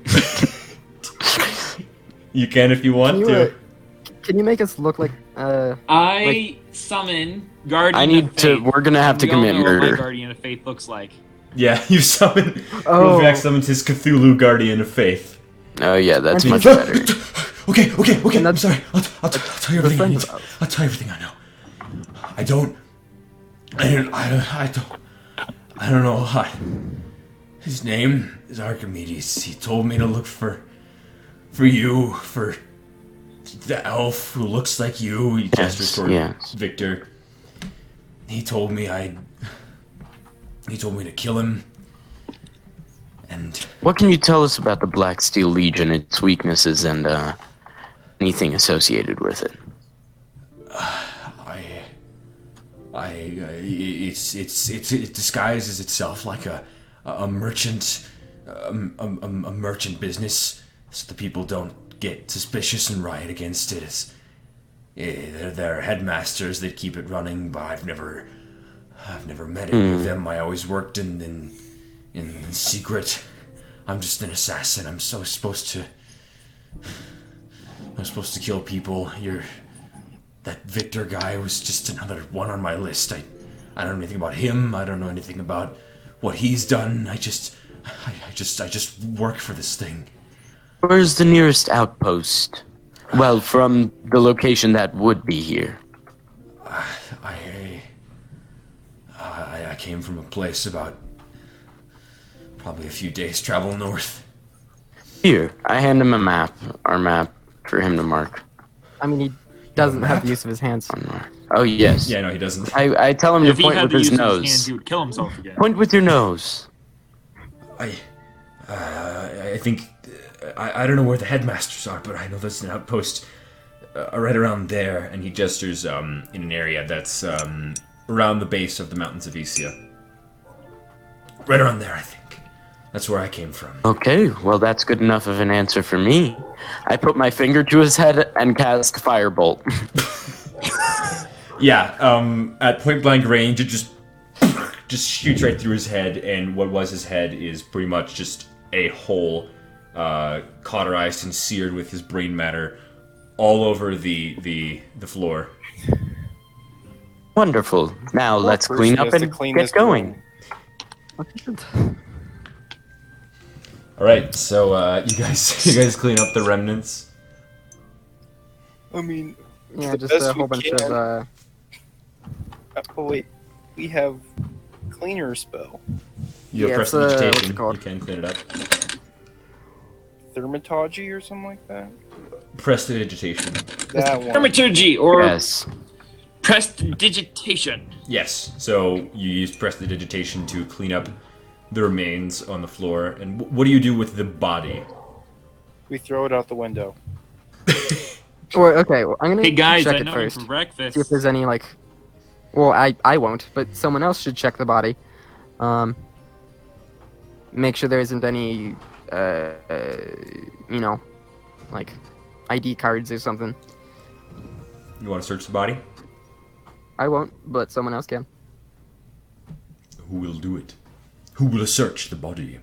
You can if you want Can you, to. uh, can you make us look like uh I summon Guardian. I of need to. We're gonna have to We all commit know what my murder. Guardian of Faith looks like. Yeah, you summon. Oh. Rovak summons his Cthulhu Guardian of Faith. Oh yeah, that's And much better. okay, okay, okay. I'm sorry. I'll, I'll, t- I'll tell you everything. I need. I'll tell you everything I know. I don't. I don't. I don't. I don't. I don't know. I, his name is Archimedes. He told me to look for, for you, for the elf who looks like you. He gestures toward yes. Victor. He told me I. He told me to kill him. And What can you tell us about the Black Steel Legion, its weaknesses, and uh, anything associated with it? I, I, I it's, it's, it's, it disguises itself like a, a merchant, um, a, a, a merchant business, so the people don't get suspicious and riot against it. It's, eh, they're, they're headmasters that keep it running, but I've never, I've never met any of hmm. them. I always worked in, in, in secret. I'm just an assassin. I'm so supposed to. I'm supposed to kill people. You're that Victor guy was just another one on my list. I, I don't know anything about him. I don't know anything about what he's done. I just, I, I just, I just work for this thing. Where's the nearest outpost? Well, from the location that would be here. I, I came from a place about probably a few days travel north. Here, I hand him a map, our map, for him to mark. I mean, he doesn't have the use of his hands. Oh yes. Yeah, no, he doesn't. I, I tell him to If he point had with the his use of nose. his hands, he would kill himself again. Point with your nose. I, uh, I think, uh, I, I don't know where the headmasters are, but I know there's an outpost uh, right around there. And he gestures um, in an area that's um, around the base of the mountains of Isia. Right around there, I think. That's where I came from. Okay, well that's good enough of an answer for me. I put my finger to his head and cast firebolt. Yeah, um, at point blank range, it just just shoots right through his head, and what was his head is pretty much just a hole, uh, cauterized and seared with his brain matter, all over the the the floor. Wonderful. Now let's clean up and clean get this going. room. All right, so uh, you guys you guys clean up the remnants. I mean, Yeah, the just a whole bunch can. of uh, oh wait, we have cleaner spell, You Yeah, have it's, uh, what's it called? You can clean it up. thermatology or something like that. Prestidigitation. That one. Dramaturgy or Yes. Prestidigitation. Yes. So you use prestidigitation to clean up the remains on the floor. And wh- what do you do with the body? We throw it out the window. or okay, well, I'm gonna Hey guys, check I it know you first. for breakfast. See if there's any like. Well, I I won't, but someone else should check the body. Um. Make sure there isn't any, uh, uh you know, like, ID cards or something. You want to search the body? I won't, but someone else can. Who will do it? Who will search the body?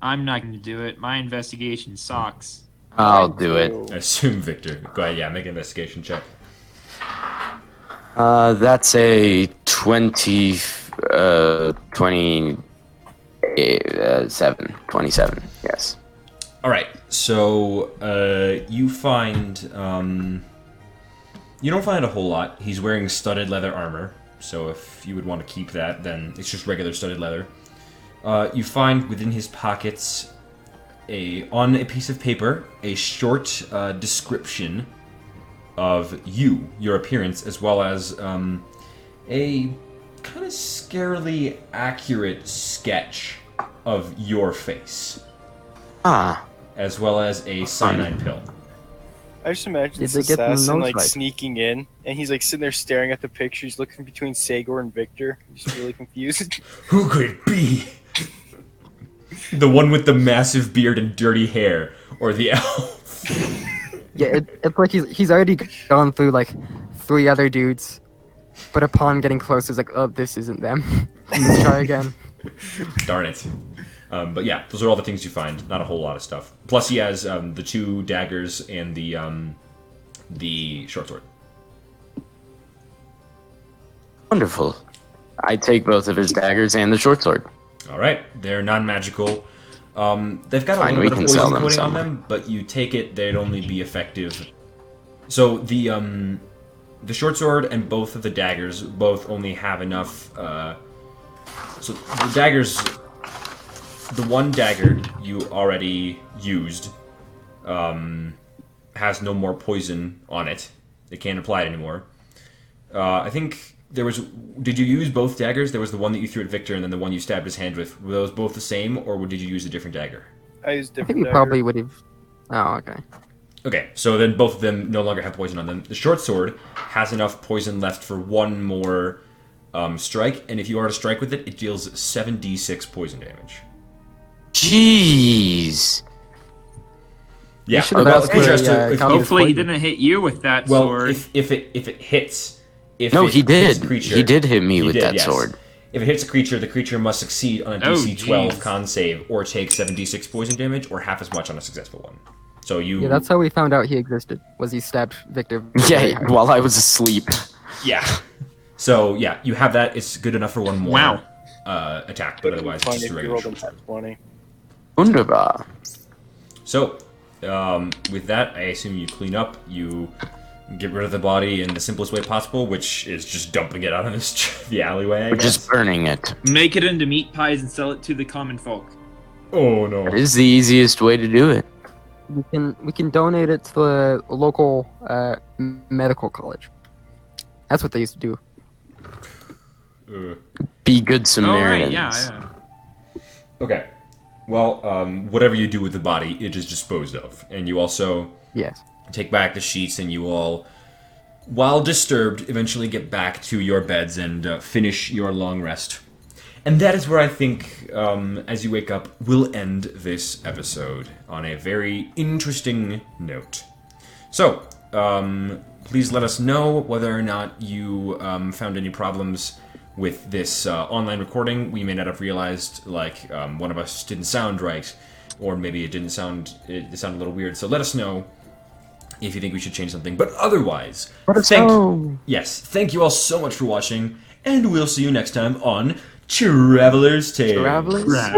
I'm not going to do it. My investigation sucks. I'll do it. I assume Victor. Go ahead, yeah, make an investigation check. Uh, that's a 20, uh, 20, uh, 7, 27, yes. All right, so uh, you find um, you don't find a whole lot. He's wearing studded leather armor, so if you would want to keep that, then it's just regular studded leather. Uh, you find within his pockets a on a piece of paper a short uh, description of you, your appearance, as well as um, a kind of scarily accurate sketch of your face Ah, as well as a cyanide pill. I just imagine Did this they get the assassin like right? sneaking in, and he's like sitting there staring at the pictures, looking between Sagor and Victor. He's really confused. Who could it be? the one with the massive beard and dirty hair, or the elf? Yeah, it, it's like he's he's already gone through like three other dudes, but upon getting close, he's like, oh, this isn't them. Let's try again. Darn it. Um, but yeah, those are all the things you find. Not a whole lot of stuff. Plus, he has um, the two daggers and the um, the short sword. wonderful. I take both of his daggers and the short sword. All right, they're non-magical. Um, they've got a Fine, little bit of poison coating on them, but you take it, they'd only be effective. So the um, the short sword and both of the daggers both only have enough. Uh, so the daggers, the one dagger you already used, um, has no more poison on it. It can't apply it anymore. Uh, I think there was. Did you use both daggers? There was the one that you threw at Victor, and then the one you stabbed his hand with. Were those both the same, or did you use a different dagger? I use I different. think we dagger. probably would have. Oh, okay. Okay, so then both of them no longer have poison on them. The short sword has enough poison left for one more um, strike, and if you are to strike with it, it deals 7d6 poison damage. Jeez. Yeah, should've well, asked if for it has a, to- uh, if- Hopefully he didn't hit you with that well, sword. if, if it if it hits, if No, it he hits did. a creature, He did hit me with did, that yes. sword. If it hits a creature, the creature must succeed on a Oh, DC 12 con save or take 7d6 poison damage or half as much on a successful one. So you Yeah, that's how we found out he existed. Was he stabbed Victor? Yeah, while I was asleep. yeah. So yeah, you have that. It's good enough for one more Wow. uh, attack, but otherwise it's just a regular rolled Wunderbar. So, um, with that, I assume you clean up, you get rid of the body in the simplest way possible, which is just dumping it out in this the alleyway. I Or guess. just burning it. Make it into meat pies and sell it to the common folk. oh no. That is the easiest way to do it. We can we can donate it to the local uh, medical college. That's what they used to do. Uh, Be good Oh, Samaritans. right, yeah, yeah. okay. Well, um, whatever you do with the body, it is disposed of, and you also Yes. take back the sheets, and you all, while disturbed, eventually get back to your beds and uh, finish your long rest. And that is where I think, um, as you wake up, we'll end this episode on a very interesting note. So, um, please let us know whether or not you um, found any problems with this uh, online recording. We may not have realized, like, um, one of us didn't sound right, or maybe it didn't sound, it sounded a little weird. So let us know if you think we should change something. But otherwise, thank yes, thank you all so much for watching, and we'll see you next time on Traveler's Tales. Travelers. Right.